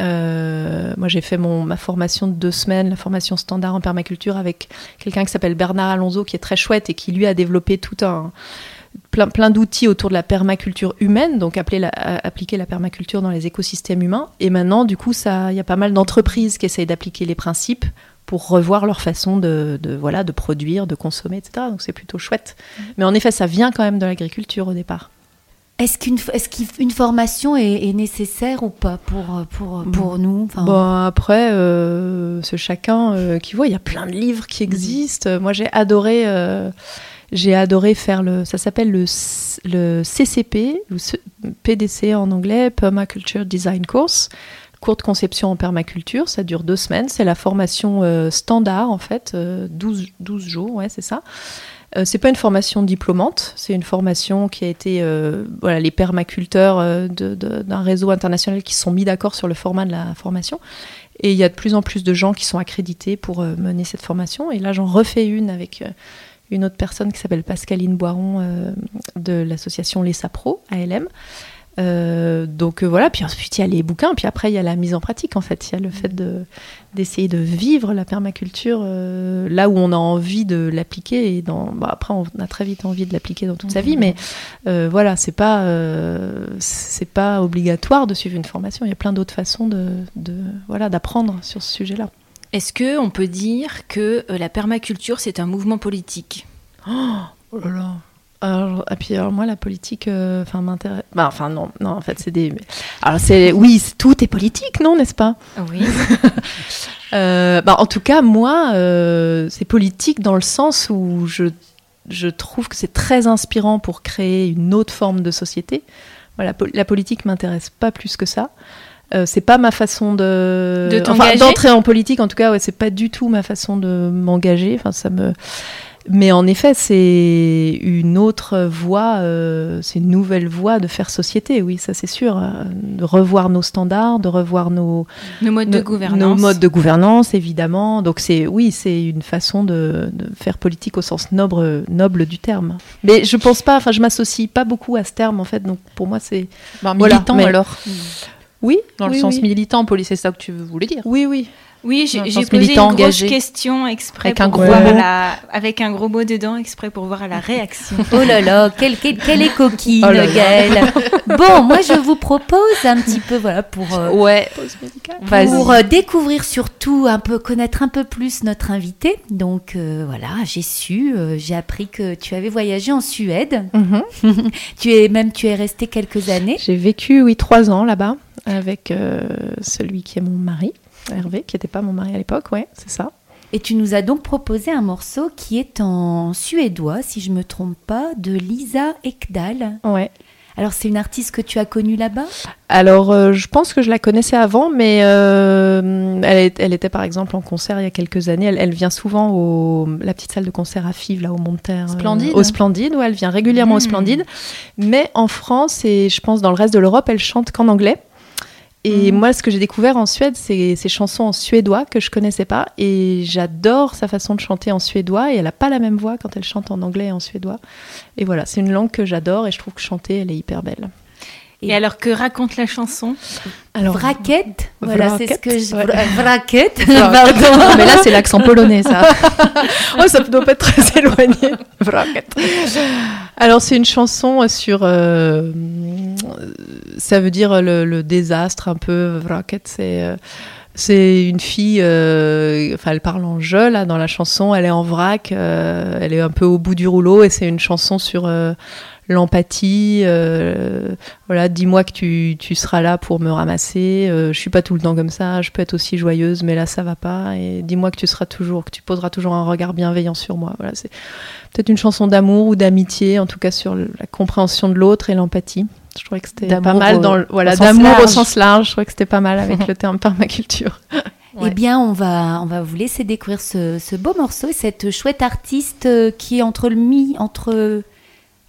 Euh, moi, j'ai fait mon, ma formation de deux semaines, la formation standard en permaculture, avec quelqu'un qui s'appelle Bernard Alonso, qui est très chouette et qui lui a développé tout un plein, plein d'outils autour de la permaculture humaine, donc la, appliquer la permaculture dans les écosystèmes humains. Et maintenant, du coup, il y a pas mal d'entreprises qui essayent d'appliquer les principes pour revoir leur façon de, voilà, de produire, de consommer, etc. Donc c'est plutôt chouette. Mmh. Mais en effet, ça vient quand même de l'agriculture au départ. Est-ce qu'une est formation est, nécessaire ou pas pour, pour, pour nous Bon, après, euh, c'est chacun euh, qui voit. Il y a plein de livres qui mmh. existent. Moi, j'ai adoré. Euh, J'ai adoré faire le. Ça s'appelle le, le CCP, ou PDC en anglais, Permaculture Design Course. Cours de conception en permaculture, ça dure deux semaines. C'est la formation euh, standard en fait, 12, 12 jours, ouais, c'est ça. Euh, c'est pas une formation diplômante, c'est une formation qui a été, euh, voilà, les permaculteurs euh, d'un réseau international qui se sont mis d'accord sur le format de la formation. Et il y a de plus en plus de gens qui sont accrédités pour mener cette formation. Et là, j'en refais une avec une autre personne qui s'appelle Pascaline Boiron de l'association Les Sapro, ALM. Euh, donc euh, voilà, puis ensuite il y a les bouquins, puis après il y a la mise en pratique en fait. Il y a le fait de, d'essayer de vivre la permaculture euh, là où on a envie de l'appliquer. Et dans, bah, après on a très vite envie de l'appliquer dans toute sa vie, mm. mais voilà, c'est pas, c'est pas obligatoire de suivre une formation. Il y a plein d'autres façons de, de voilà, d'apprendre sur ce sujet-là. Est-ce que on peut dire que la permaculture c'est un mouvement politique? Oh, oh là là alors, et puis alors moi la politique, euh, enfin m'intéresse. Bah, enfin non, non en fait c'est des. Alors c'est oui, tout est politique, non, n'est-ce pas? Oui. euh, bah, en tout cas moi, euh, c'est politique dans le sens où je je trouve que c'est très inspirant pour créer une autre forme de société. Voilà, la politique m'intéresse pas plus que ça. Euh, c'est pas ma façon de, de enfin, d'entrer en politique en tout cas ouais, c'est pas du tout ma façon de m'engager enfin ça me mais en effet, c'est une autre voie, euh, c'est une nouvelle voie de faire société, oui, ça c'est sûr. Euh, de revoir nos standards, de revoir nos, nos modes de gouvernance. Nos modes de gouvernance, évidemment. Donc c'est, oui, c'est une façon de, faire politique au sens noble, noble du terme. Mais je pense pas, enfin, je m'associe pas beaucoup à ce terme, en fait. Donc pour moi, c'est. militant alors Oui. Dans le sens militant, police, c'est ça que tu voulais dire? Oui, oui. Oui, j'ai posé une grosse question exprès avec un gros mot. avec un gros mot dedans exprès pour voir la réaction. oh là là, quelle, quelle, est coquine, oh Gaëlle. bon, moi je vous propose un petit peu, voilà, pour, euh, ouais. pour euh, découvrir surtout un peu, connaître un peu plus notre invité. Donc euh, voilà, j'ai su, j'ai appris que tu avais voyagé en Suède. Mhm. tu es même, tu es resté quelques années. J'ai vécu, oui, trois ans là-bas avec celui qui est mon mari. Hervé, qui n'était pas mon mari à l'époque, ouais, c'est ça. Et tu nous as donc proposé un morceau qui est en suédois, si je me trompe pas, de Lisa Ekdal. Ouais. Alors c'est une artiste que tu as connue là-bas? Alors euh, je pense que je la connaissais avant, mais euh, elle, était par exemple en concert il y a quelques années. Elle, vient souvent au la petite salle de concert à Fives, là au Monterre. Euh, Splendide. au Splendide, où elle vient régulièrement au hmm. Splendide. Mais en France et je pense dans le reste de l'Europe, elle chante qu'en anglais. Et mhm. moi, ce que j'ai découvert en Suède, c'est ces chansons en suédois que je connaissais pas. Et j'adore sa façon de chanter en suédois. Et elle n'a pas la même voix quand elle chante en anglais et en suédois. Et voilà, c'est une langue que j'adore et je trouve que chanter, elle est hyper belle. Et, alors que raconte la chanson Alors vraquette, voilà, c'est ce que je vraquette. Pardon. mais là c'est l'accent polonais ça. oh, ça doit pas être très éloigné. Vraquette. Alors c'est une chanson sur euh, ça veut dire le, désastre un peu vraquette c'est euh, c'est une fille, euh, enfin elle parle en jeu là dans la chanson, elle est en vrac, elle est un peu au bout du rouleau et c'est une chanson sur l'empathie. Euh, voilà, dis-moi que tu, tu, seras là pour me ramasser. Euh, je suis pas tout le temps comme ça. Je peux être aussi joyeuse, mais là ça va pas. Et dis-moi que tu seras toujours, que tu poseras toujours un regard bienveillant sur moi. Voilà, c'est peut-être une chanson d'amour ou d'amitié, en tout cas sur la compréhension de l'autre et l'empathie. Je trouvais que c'était pas mal dans le, voilà d'amour au sens large. Je trouvais que c'était pas mal avec le terme permaculture. Eh bien, on va, on va vous laisser découvrir ce, ce beau morceau et cette chouette artiste euh, qui est entre le mi, entre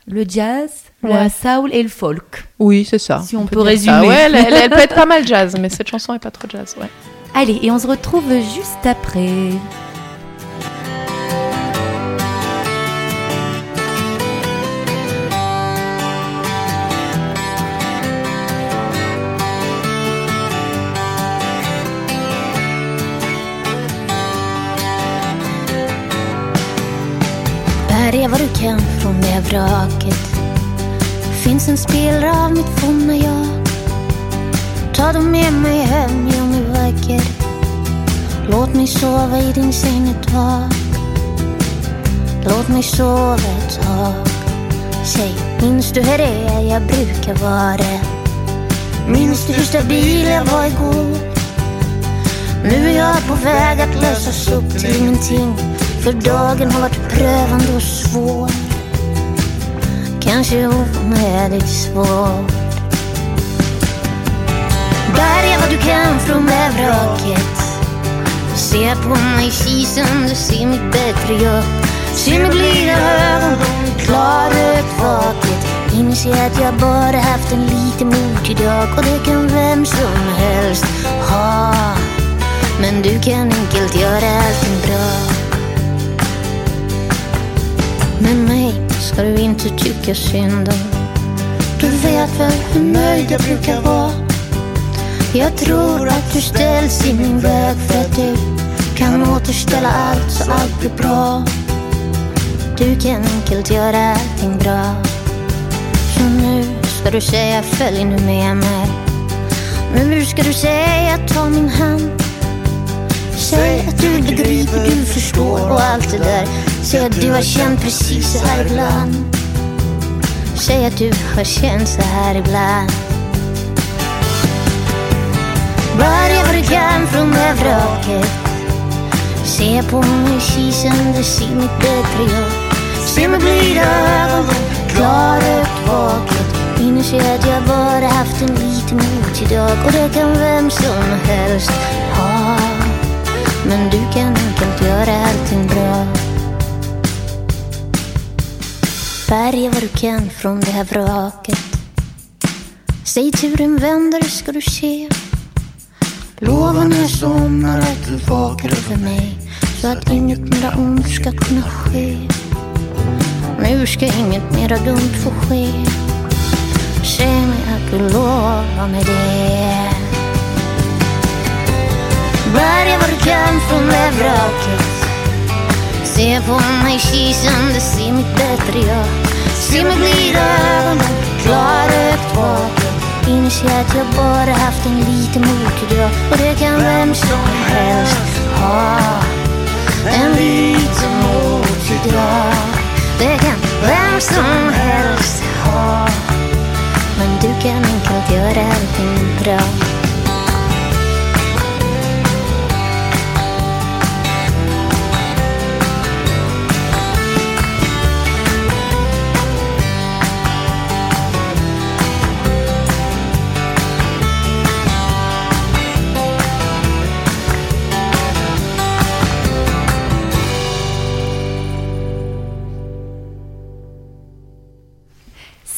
le jazz, la soul et le folk. Oui, c'est ça. Si on, peut, résumer. Ouais, elle, peut être pas mal jazz, mais cette chanson est pas trop jazz. Ouais. Allez, et on se retrouve juste après. från det vraket. Finns en spelare av mitt forna jag. Ta dem med mig hem, gör mig vacker Låt mig sova i din säng ett tag. Låt mig sova ett tag. Säg, minns du hur det är? Jag brukar vara? Minns du hur stabil jag var igår? Nu är jag på väg att lösas upp till ingenting. För dagen har varit prövande och svår kanske onödigt svårt. Bärga vad du kan från det vraket. Se på mig kisen, du ser mitt bättre jag. Se mig blida ögon, klarrökt vaket. Inse att jag bara haft en liten mot idag och det kan vem som helst ha. Men du kan enkelt göra allting bra. Med mig ska du inte tycka synd om. Du vet väl hur nöjd jag brukar vara. Jag tror att du ställs i min väg för att du kan återställa allt så allt blir bra. Du kan enkelt göra allting bra. Så nu ska du säga följ nu med mig. Nu ska du säga ta min hand. Säg att du begriper, du förstår och allt det där. Säg att du har känt precis så här ibland. Säg att du har känt så här ibland. Börja vad du kan från det vraket. Se på mig i se mitt bättre jag. Se mig blida ögon, klarrökt vaket. Minns jag att jag bara haft en liten mot idag och det kan vem som helst ha. Men du kan enkelt göra allting bra. Bärga vad du kan från det här vraket. Säg turen vänder ska du se. Lova när jag somnar att du vakar över mig så att inget mera ont ska kunna ske. Nu ska inget mera dumt få ske. Säg mig att du lovar mig det. Bärga vad du kan från det vraket. Se på mig kisande, se mitt bättre jag. Se mig över ögonen, klarrökt vaken. Inser att jag bara haft en liten motordag och det kan vem som helst ha. En liten motordag, det kan vem som helst ha. Men du kan enkelt göra allting bra.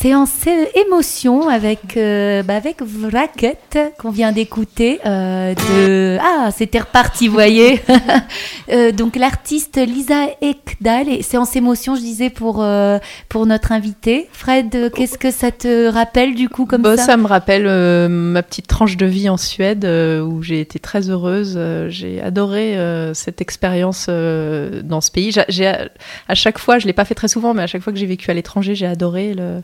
Séance émotion avec, euh, bah avec Vraquette qu'on vient d'écouter. Euh, de... Ah, c'était reparti, vous voyez. euh, donc l'artiste Lisa Ekdal et séance émotion, je disais pour, euh, pour notre invité. Fred, qu'est-ce que ça te rappelle du coup comme bah, ça? Ça me rappelle euh, ma petite tranche de vie en Suède où j'ai été très heureuse. j'ai adoré cette expérience dans ce pays. J'ai, à chaque fois, je l'ai pas fait très souvent, mais à chaque fois que j'ai vécu à l'étranger, j'ai adoré le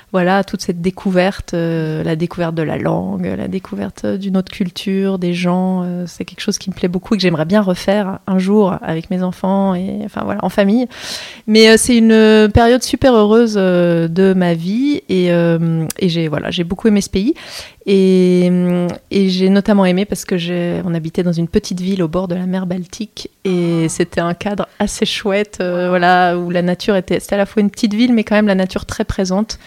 voilà, toute cette découverte, euh, la découverte de la langue, la découverte d'une autre culture, des gens, euh, c'est quelque chose qui me plaît beaucoup et que j'aimerais bien refaire un jour avec mes enfants et enfin voilà, en famille. Mais euh, c'est une période super heureuse de ma vie et, et j'ai voilà, j'ai beaucoup aimé ce pays et, et j'ai notamment aimé parce que j'ai, on habitait dans une petite ville au bord de la mer Baltique et c'était un cadre assez chouette, voilà, où la nature était, c'était à la fois une petite ville mais quand même la nature très présente.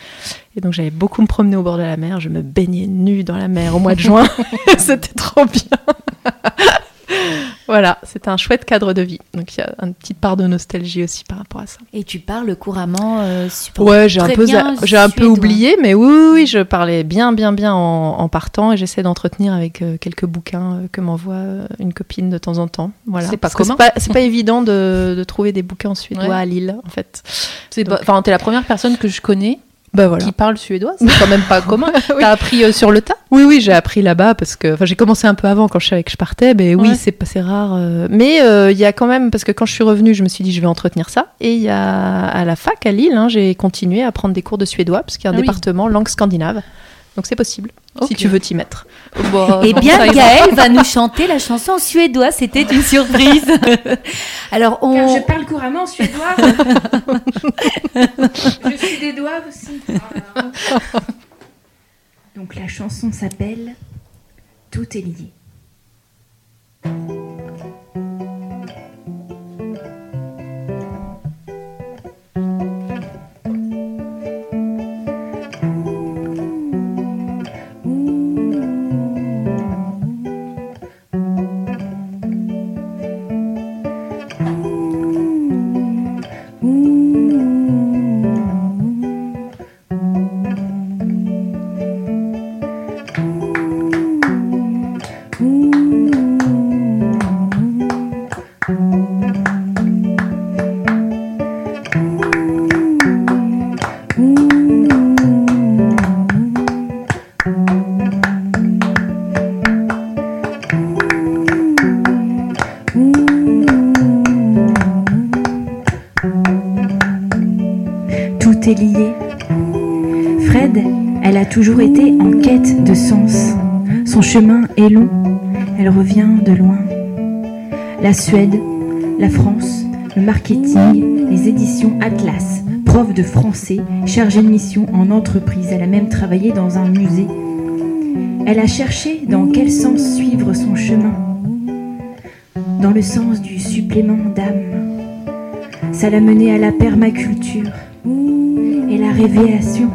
Et donc j'allais beaucoup me promener au bord de la mer, je me baignais nue dans la mer au mois de juin, c'était trop bien. voilà, c'était un chouette cadre de vie. Donc il y a une petite part de nostalgie aussi par rapport à ça. Et tu parles couramment euh, super Ouais, j'ai un peu, j'ai un peu oublié, mais oui, oui, oui, je parlais bien, bien, bien en, en partant et j'essaie d'entretenir avec euh, quelques bouquins euh, que m'envoie euh, une copine de temps en temps. Voilà. C'est pas commun. C'est pas, c'est pas évident de, de trouver des bouquins suédois Ouais. à Lille, en fait. C'est Enfin, t'es la première personne que je connais Bah voilà. qui parle suédois. C'est quand même pas commun. Oui. T'as appris euh, sur le tas? Oui, oui, j'ai appris là-bas parce que, enfin, j'ai commencé un peu avant quand je savais que je partais, mais oui, Ouais. c'est pas, c'est rare. euh, mais euh, il y a quand même, parce que quand je suis revenue, je me suis dit, je vais entretenir ça. Et il y a à la fac à Lille, hein, j'ai continué à prendre des cours de suédois parce qu'il y a un Ah oui. département langue scandinave. Donc c'est possible, si tu veux t'y mettre. Bon, Eh bien. Gaëlle va nous chanter la chanson en suédois. C'était une surprise. Alors, Car on. je parle couramment suédois. je suis des doigts aussi. Donc la chanson s'appelle Tout est lié. Chemin est long, elle revient de loin. La Suède, la France, le marketing, les éditions Atlas, prof de français, chargée de mission en entreprise. Elle a même travaillé dans un musée. Elle a cherché dans quel sens suivre son chemin. Dans le sens du supplément d'âme. Ça l'a menée à la permaculture. Et la révélation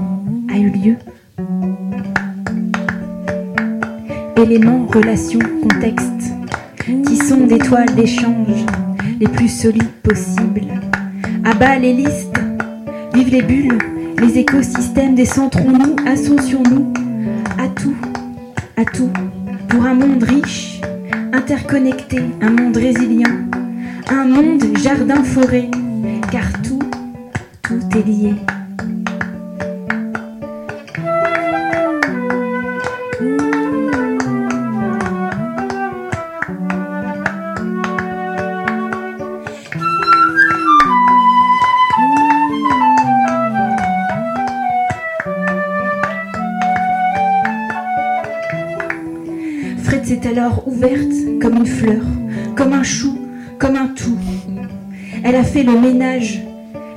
éléments, relations, contexte, qui sont des toiles d'échange les plus solides possibles. À bas les listes, vivent les bulles, les écosystèmes, descentrons-nous, associons-nous à tout, à tout, pour un monde riche, interconnecté, un monde résilient, un monde jardin-forêt, car tout ouverte comme une fleur, comme un chou, comme un tout. Elle a fait le ménage,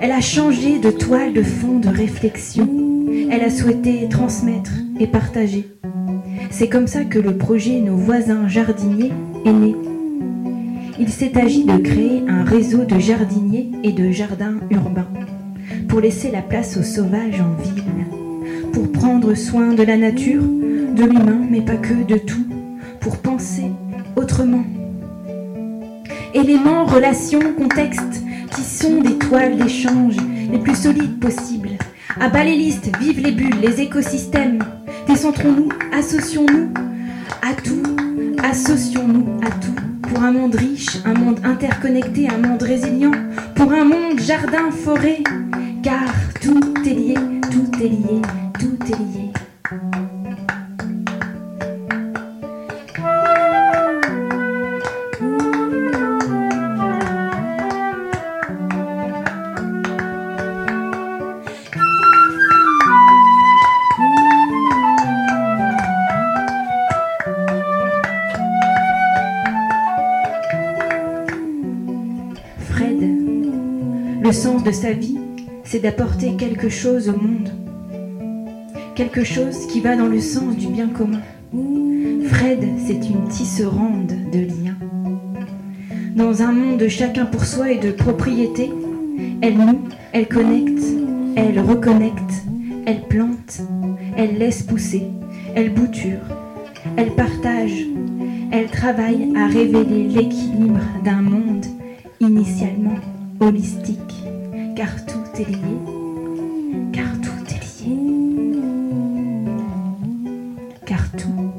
elle a changé de toile de fond de réflexion. Elle a souhaité transmettre et partager. C'est comme ça que le projet Nos voisins jardiniers est né. Il s'est agi de créer un réseau de jardiniers et de jardins urbains pour laisser la place aux sauvages en ville, pour prendre soin de la nature, de l'humain, mais pas que de tout, pour penser. Éléments, relations, contextes qui sont des toiles d'échange les plus solides possibles. À bas les listes, vive les bulles, les écosystèmes. Décentrons-nous, associons-nous à tout, associons-nous à tout. Pour un monde riche, un monde interconnecté, un monde résilient. Pour un monde jardin-forêt. Car tout est lié, tout est lié, sa vie, c'est d'apporter quelque chose au monde. Quelque chose qui va dans le sens du bien commun. Fred, c'est une tisserande de liens. Dans un monde de chacun pour soi et de propriété, elle noue, elle connecte, elle reconnecte, elle plante, elle laisse pousser, elle bouture, elle partage, elle travaille à révéler l'équilibre d'un monde initialement holistique car tout est lié, car tout est lié, car tout,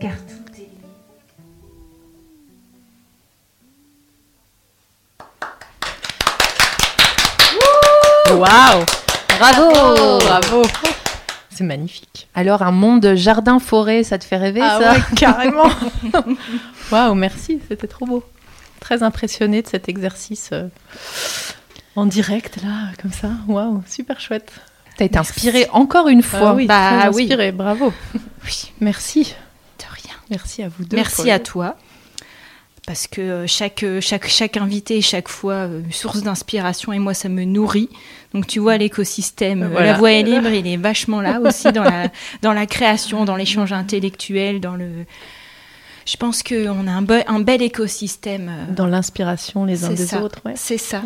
car tout est lié. Waouh Bravo Bravo C'est magnifique. Alors, un monde jardin-forêt, ça te fait rêver, ah ça ouais, carrément Waouh, merci, c'était trop beau. Très impressionnée de cet exercice. Euh, en direct, là, comme ça. Waouh, super chouette. T'as été inspirée encore une fois. Ah oui, bah, inspirée, bravo. Oui. Merci. De rien. Merci à vous deux. Merci à toi. Parce que chaque, chaque, chaque invité chaque fois euh, source d'inspiration et moi ça me nourrit. Donc tu vois l'écosystème, la voix est libre, il est vachement là aussi dans la, dans la création, dans l'échange intellectuel, dans le, je pense qu'on a un, un, bel écosystème. Euh, Dans l'inspiration les uns des autres. Ouais. C'est ça.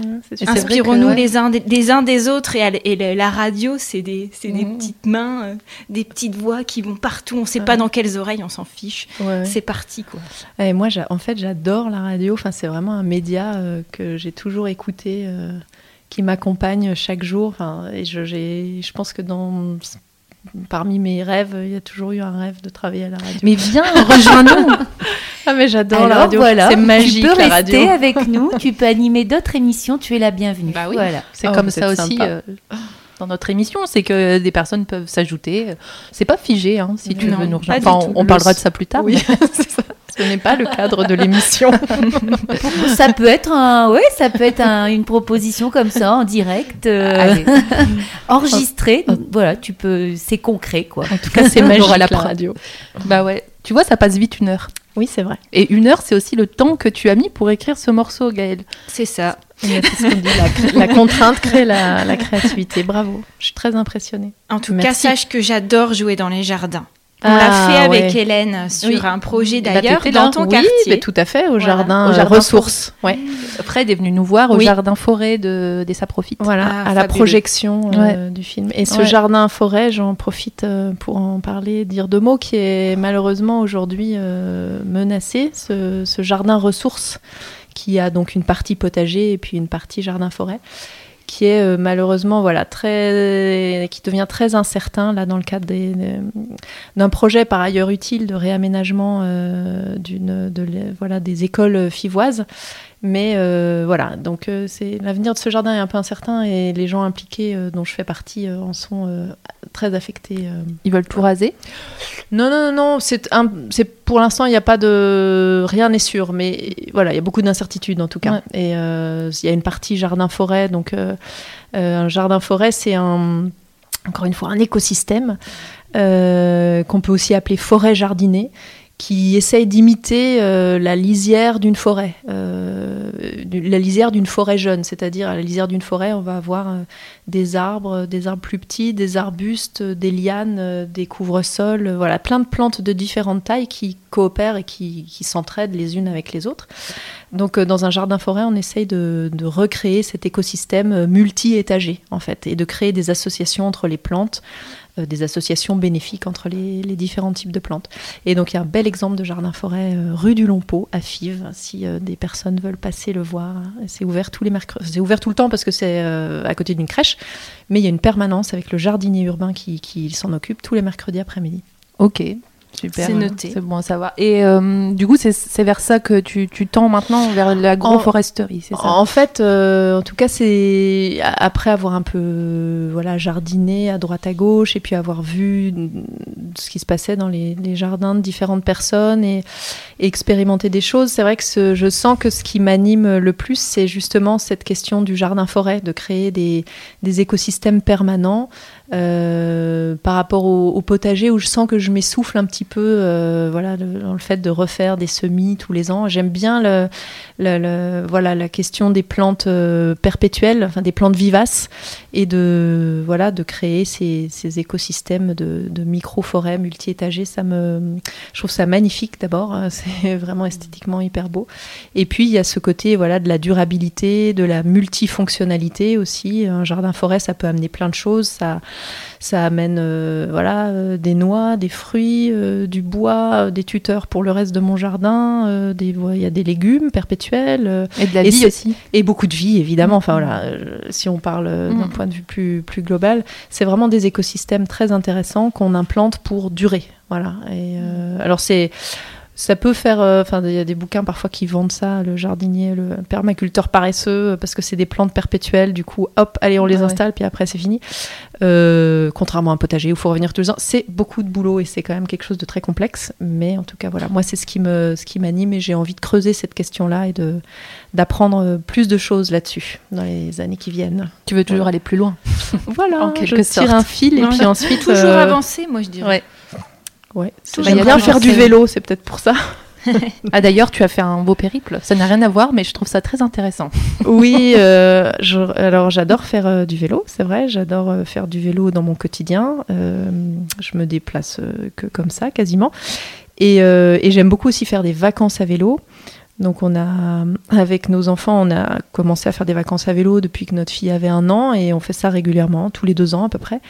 Inspirons-nous les, uns des, uns des autres. Et, la radio, c'est des, des petites mains, euh, des petites voix qui vont partout. On ne sait pas dans quelles oreilles, on s'en fiche. C'est parti. Quoi. Et moi, en fait, j'adore la radio. Enfin, c'est vraiment un média euh, que j'ai toujours écouté, qui m'accompagne chaque jour. Enfin, et je, je pense que dans parmi mes rêves, il y a toujours eu un rêve de travailler à la radio. Mais viens, rejoins-nous. ah mais j'adore la radio. Voilà, c'est magique tu peux la rester radio. avec nous, tu peux animer d'autres émissions, tu es la bienvenue. Bah oui. Voilà. C'est Oh, comme vous ça aussi euh, dans notre émission, c'est que des personnes peuvent s'ajouter. C'est pas figé, hein, si tu Non, veux nous rejoindre. Enfin, on, on Le- parlera de ça plus tard. Oui, c'est ça. Ce n'est pas le cadre de l'émission. ça peut être un, ouais, ça peut être un- une proposition comme ça en direct, euh, enregistrée. Voilà, tu peux, c'est concret quoi. en tout cas, c'est magique aura la radio. Bah ouais. Tu vois, ça passe vite une heure. Oui, c'est vrai. Et une heure, c'est aussi le temps que tu as mis pour écrire ce morceau, Gaël. C'est ça. Mais c'est ce qu'on dit, la, la contrainte crée la, la créativité. Bravo. Je suis très impressionnée. En tout Merci. cas, sache que j'adore jouer dans les jardins. On Ah, l'a fait avec. Hélène sur Oui. un projet Bah, d'ailleurs t'étais dans ton oui, quartier. tout à fait, au Voilà. jardin, Au jardin ressources. Ouais. Fred est venu nous voir au Oui. jardin forêt de des Saprofites. Voilà, Ah, à la projection euh, du film. Et ce jardin forêt, j'en profite euh, pour en parler, dire deux mots, qui est malheureusement aujourd'hui euh, menacé, ce, ce jardin ressources, qui a donc une partie potager et puis une partie jardin forêt qui est euh, malheureusement voilà très qui devient très incertain là dans le cadre d'un projet par ailleurs utile de réaménagement euh, d'une voilà des écoles fivoises mais euh, voilà donc euh, c'est l'avenir de ce jardin est un peu incertain et les gens impliqués euh, dont je fais partie en sont très affectés. Ils veulent tout raser? non non non non c'est un pour l'instant il n'y a pas de rien n'est sûr mais voilà il y a beaucoup d'incertitudes en tout cas Ouais. et il y a une partie jardin forêt donc un jardin forêt c'est un encore une fois un écosystème qu'on peut aussi appeler forêt jardinée qui essaye d'imiter euh, la lisière d'une forêt, euh, la lisière d'une forêt jeune, c'est-à-dire à la lisière d'une forêt, on va avoir euh, des arbres, des arbres plus petits, des arbustes, des lianes, des couvre-sols, voilà, plein de plantes de différentes tailles qui coopèrent et qui, s'entraident les unes avec les autres. Donc dans un jardin forêt, on essaye de, de recréer cet écosystème multi-étagé en fait, et de créer des associations entre les plantes, des associations bénéfiques entre les, différents types de plantes. Et donc il y a un bel exemple de jardin forêt euh, rue du Lompeau à Fives, si euh, des personnes veulent passer le voir. C'est ouvert tous les mercredis, c'est ouvert tout le temps parce que c'est euh, à côté d'une crèche, mais il y a une permanence avec le jardinier urbain qui, qui s'en occupe tous les mercredis après-midi. Ok. Super. C'est noté. C'est bon à savoir. Et euh, du coup, c'est- c'est vers ça que tu, tu tends maintenant, vers l'agroforesterie, c'est ça? En fait, euh, en tout cas, c'est après avoir un peu voilà jardiné à droite à gauche et puis avoir vu ce qui se passait dans les, les jardins de différentes personnes et, et expérimenter des choses. C'est vrai que ce- je sens que ce qui m'anime le plus, c'est justement cette question du jardin-forêt, de créer des, des écosystèmes permanents. Euh, par rapport au, potager où je sens que je m'essouffle un petit peu euh, voilà le- dans le fait de refaire des semis tous les ans j'aime bien le, le- le- voilà la question des plantes euh, perpétuelles, enfin des plantes vivaces, et de voilà de créer ces, ces écosystèmes de, de micro-forêts multi-étagées. Ça me, je trouve ça magnifique d'abord. C'est vraiment esthétiquement hyper beau. Et puis il y a ce côté voilà de la durabilité, de la multifonctionnalité aussi. Un jardin-forêt, ça peut amener plein de choses. Ça ça amène euh, voilà euh, des noix, des fruits, euh, du bois, des tuteurs pour le reste de mon jardin. ouais, il y a des légumes perpétuels Et de la et vie aussi. et beaucoup de vie évidemment. Enfin voilà, euh, si on parle d'un Mm. point de vue plus plus global, c'est vraiment des écosystèmes très intéressants qu'on implante pour durer. Voilà. Et alors c'est ça peut faire, euh, enfin, il y a des bouquins parfois qui vendent ça, le jardinier, le permaculteur paresseux, euh, parce que c'est des plantes perpétuelles. Du coup, hop, allez, on les Ah ouais. installe, puis après c'est fini. Euh, contrairement à un potager où il faut revenir tous les ans, c'est beaucoup de boulot et c'est quand même quelque chose de très complexe. Mais en tout cas, voilà, moi c'est ce qui me, ce qui m'anime et j'ai envie de creuser cette question-là et de d'apprendre plus de choses là-dessus dans les années qui viennent. Tu veux toujours aller plus loin. Voilà, En quelque je tire sorte. un fil et Non, puis ensuite Toujours euh, avancer, moi je dirais. Ouais. Ouais, j'aime bien faire du vélo, c'est peut-être pour ça. Ah d'ailleurs, tu as fait un beau périple. Ça n'a rien à voir, mais je trouve ça très intéressant. Oui, euh, je- alors j'adore faire euh, du vélo, c'est vrai, j'adore euh, faire du vélo dans mon quotidien. Je me déplace que comme ça, quasiment. Et, et j'aime beaucoup aussi faire des vacances à vélo. Donc on a, avec nos enfants, on a commencé à faire des vacances à vélo depuis que notre fille avait un an et on fait ça régulièrement, tous les deux ans à peu près.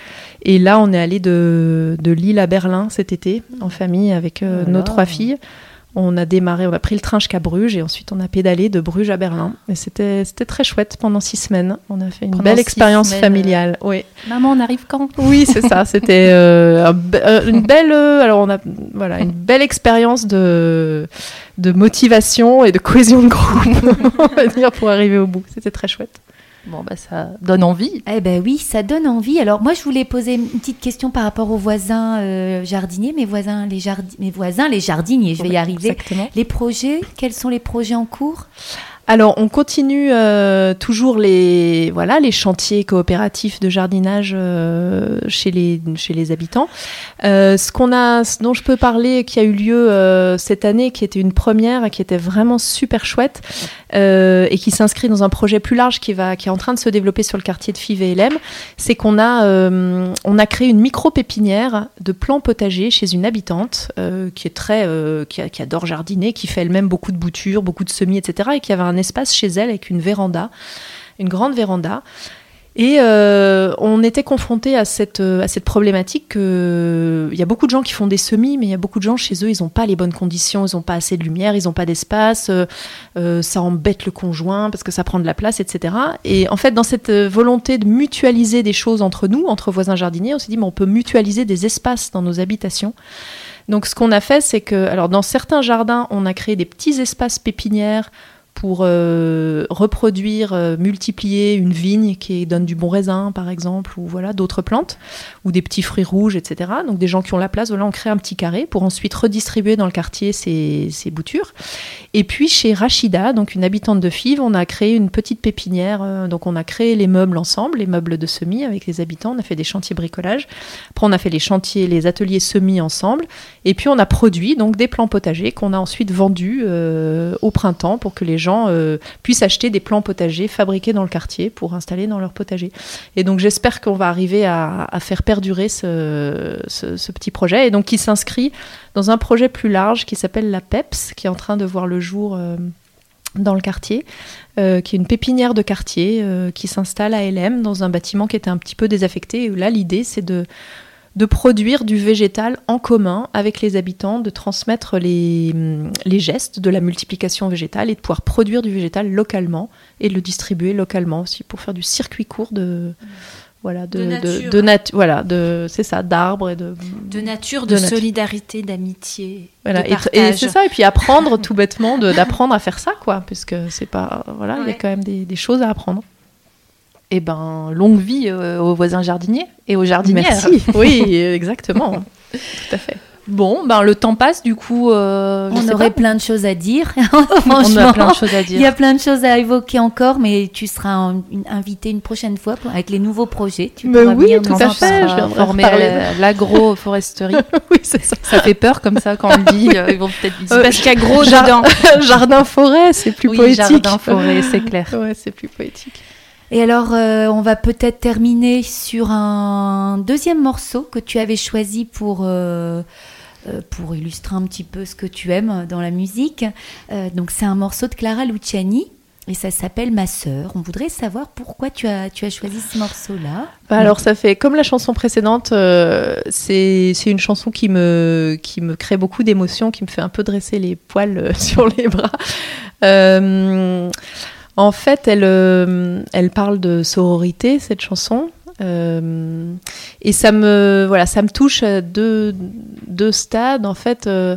Et là, on est allé de, de Lille à Berlin cet été en famille avec euh, Oh nos trois filles. On a démarré, on a pris le train jusqu'à Bruges et ensuite on a pédalé de Bruges à Berlin. Et c'était très chouette pendant six semaines. On a fait une belle expérience familiale. Oui. Maman, on arrive quand? Oui, c'est ça. C'était euh, euh, une belle, euh, alors on a voilà une belle expérience de de motivation et de cohésion de groupe, on va dire, pour arriver au bout. C'était très chouette. Bon, bah, ça donne envie. Eh ben oui, ça donne envie. Alors moi, je voulais poser une petite question par rapport aux voisins euh, jardiniers, mes voisins les, mes voisins les jardiniers. Je vais y arriver. Exactement. Les projets, quels sont les projets en cours? Alors, on continue euh, toujours les voilà les chantiers coopératifs de jardinage euh, chez les chez les habitants. Euh, ce qu'on a, dont je peux parler, qui a eu lieu cette année, qui était une première, qui était vraiment super chouette et qui s'inscrit dans un projet plus large qui va qui est en train de se développer sur le quartier de Fives et LM, c'est qu'on a on a créé une micro pépinière de plants potagers chez une habitante qui est très qui, adore jardiner, qui fait elle-même beaucoup de boutures, beaucoup de semis, etc. et qui avait espace chez elle avec une véranda, une grande véranda. Et euh, on était confronté à cette, euh, à cette problématique qu'il y a beaucoup de gens qui font des semis, mais il y a beaucoup de gens chez eux, ils n'ont pas les bonnes conditions, ils n'ont pas assez de lumière, ils n'ont pas d'espace, euh, ça embête le conjoint parce que ça prend de la place, etc. Et en fait, dans cette volonté de mutualiser des choses entre nous, entre voisins jardiniers, on s'est dit, mais on peut mutualiser des espaces dans nos habitations. Donc ce qu'on a fait, c'est que, alors dans certains jardins, on a créé des petits espaces pépinières pour euh, reproduire, euh, multiplier une vigne qui donne du bon raisin, par exemple, ou voilà d'autres plantes, ou des petits fruits rouges, etc. Donc des gens qui ont la place, voilà, on crée un petit carré pour ensuite redistribuer dans le quartier ces, ces boutures. Et puis chez Rachida, donc une habitante de Fives, on a créé une petite pépinière. Euh, donc on a créé les meubles ensemble, les meubles de semis avec les habitants. On a fait des chantiers bricolage. Après on a fait les chantiers, les ateliers semis ensemble. Et puis on a produit donc des plants potagers qu'on a ensuite vendus au printemps pour que les gens euh, puissent acheter des plants potagers fabriqués dans le quartier pour installer dans leur potager. Et donc j'espère qu'on va arriver à, faire perdurer ce, petit projet et donc qui s'inscrit dans un projet plus large qui s'appelle la PEPS, qui est en train de voir le jour. Euh, dans le quartier, euh, qui est une pépinière de quartier qui s'installe à LM dans un bâtiment qui était un petit peu désaffecté. Et là, l'idée, c'est de de produire du végétal en commun avec les habitants, de transmettre les, les, gestes de la multiplication végétale et de pouvoir produire du végétal localement et de le distribuer localement aussi pour faire du circuit court de voilà de, de nature, de, voilà de c'est ça d'arbres et de de nature de, solidarité d'amitié voilà et, c'est ça et puis apprendre tout bêtement d'apprendre à faire ça quoi puisque c'est pas voilà il y a quand même des, des choses à apprendre eh ben, longue vie euh, aux voisins jardiniers et aux jardinières. Merci. oui, exactement. Tout à fait. Bon, ben le temps passe, du coup. Euh, on aurait plein de choses à dire. on a plein de choses à dire. Il y a plein de choses à évoquer encore, mais tu seras invité une prochaine fois avec les nouveaux projets. Tu mais oui, tout à fait. Je former l'agroforesterie. oui, c'est ça. Ça fait peur comme ça quand on le dit. Euh, ils vont peut-être dire. parce qu'il y a gros jardin. jardin-forêt, c'est plus oui, poétique. Jardin-forêt, c'est clair. ouais, c'est plus poétique. Et alors, euh, on va peut-être terminer sur un deuxième morceau que tu avais choisi pour, euh, euh, pour illustrer un petit peu ce que tu aimes dans la musique. donc, c'est un morceau de Clara Luciani. Et ça s'appelle Ma sœur. On voudrait savoir pourquoi tu as, tu as choisi ce morceau-là. Bah alors ça fait comme la chanson précédente, c'est une chanson qui me, qui me crée beaucoup d'émotions, qui me fait un peu dresser les poils sur les bras. En fait, elle, euh, elle parle de sororité, cette chanson. Euh, et ça me, voilà, ça me touche à deux, deux stades. En fait, euh,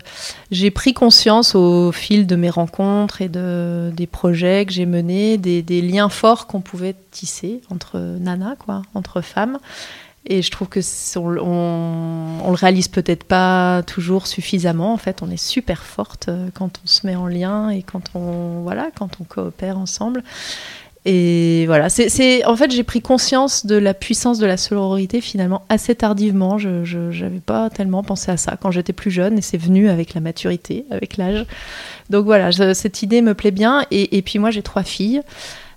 j'ai pris conscience au fil de mes rencontres et de, des projets que j'ai menés, des, liens forts qu'on pouvait tisser entre nanas, quoi, entre femmes. Et je trouve que on, on, le réalise peut-être pas toujours suffisamment. En fait, on est super forte euh, quand on se met en lien et quand on voilà, quand on coopère ensemble. Et voilà, c'est en fait j'ai pris conscience de la puissance de la sororité finalement assez tardivement. Je n'avais pas tellement pensé à ça quand j'étais plus jeune et c'est venu avec la maturité, avec l'âge. Donc voilà, cette idée me plaît bien. Et, et puis moi j'ai trois filles.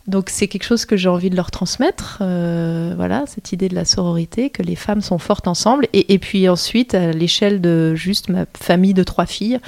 Donc c'est quelque chose que j'ai envie de leur transmettre, euh, voilà, cette idée de la sororité, que les femmes sont fortes ensemble. Et, puis ensuite, à l'échelle de juste ma famille de trois filles,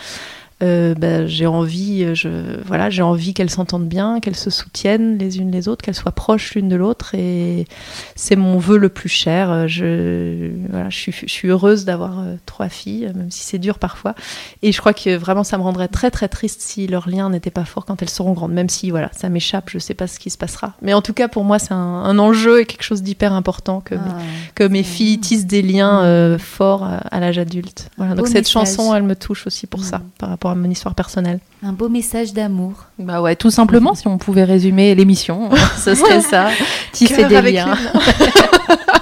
euh, bah, j'ai envie, je, voilà, j'ai envie qu'elles s'entendent bien, qu'elles se soutiennent les unes les autres, qu'elles soient proches l'une de l'autre. Et c'est mon vœu le plus cher. Je, voilà, je, suis, je suis heureuse d'avoir trois filles, même si c'est dur parfois. Et je crois que vraiment, ça me rendrait très très triste si leur lien n'était pas fort quand elles seront grandes. Même si, voilà, ça m'échappe, je sais pas ce qui se passera. Mais en tout cas, pour moi, c'est un, enjeu et quelque chose d'hyper important que, ah, que mes filles tissent des liens euh, forts à, l'âge adulte. Voilà, donc cette chanson, elle me touche aussi pour ça, par rapport mon histoire personnelle. Un beau message d'amour. Bah ouais, tout simplement, si on pouvait résumer l'émission, ce serait ça. Tisser des liens.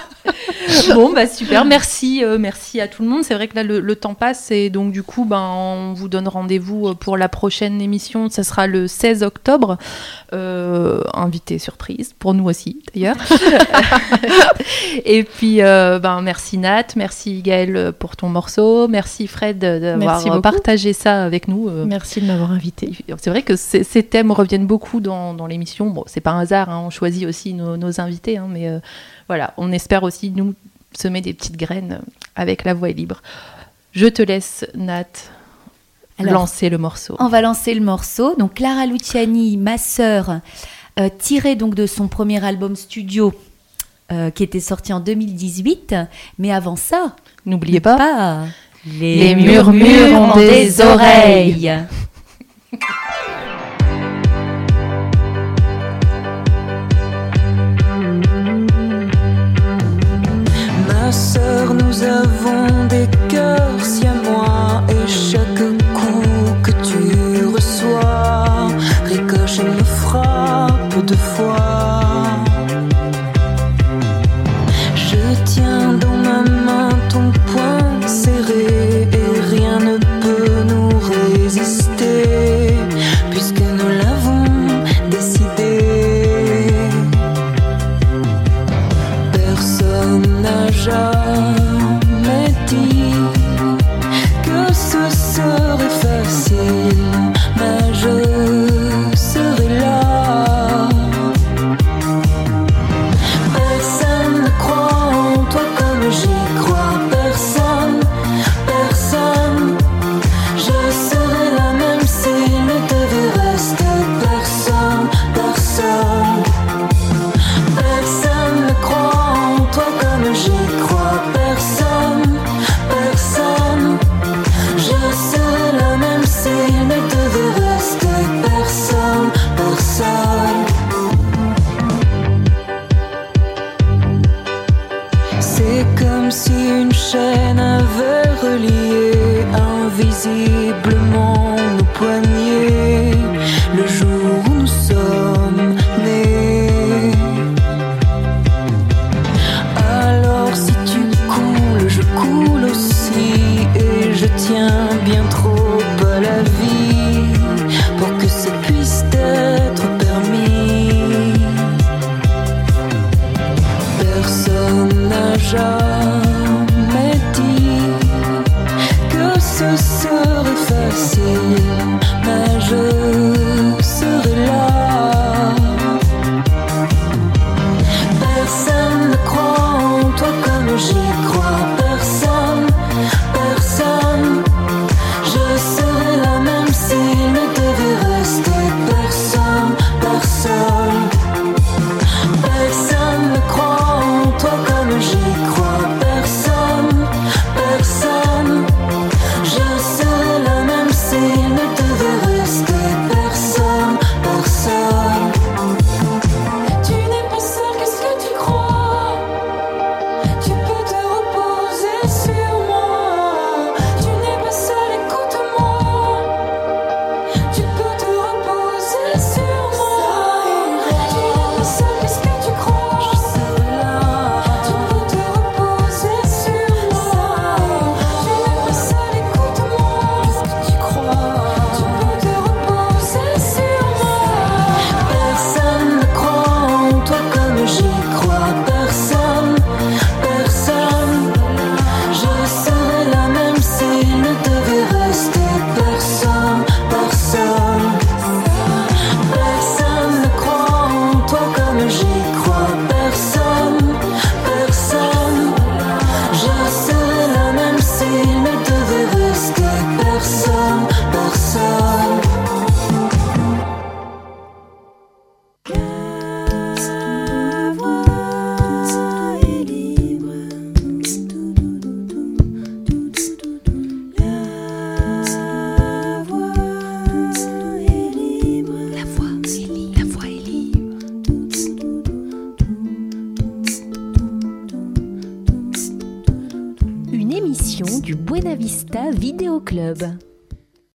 bon, bah super, merci, euh, merci à tout le monde. C'est vrai que là, le, temps passe et donc du coup, ben, on vous donne rendez-vous euh, pour la prochaine émission. Ça sera le 16 octobre. Euh, invité surprise, pour nous aussi d'ailleurs. et puis, ben, merci Nat, merci Gaël pour ton morceau, merci Fred d'avoir partagé ça avec nous. Merci de m'avoir invité. C'est vrai que ces thèmes reviennent beaucoup dans, dans l'émission. Bon, c'est pas un hasard, hein, on choisit aussi nos, invités, hein, mais voilà, on espère aussi, nous, semer des petites graines avec la voix libre. Je te laisse, Nat, lancer le morceau. On va lancer le morceau. Donc, Clara Luciani, ma sœur, euh, tirée donc de son premier album studio euh, qui était sorti en 2018. Mais avant ça, n'oubliez pas, les, murmures ont des oreilles. Avons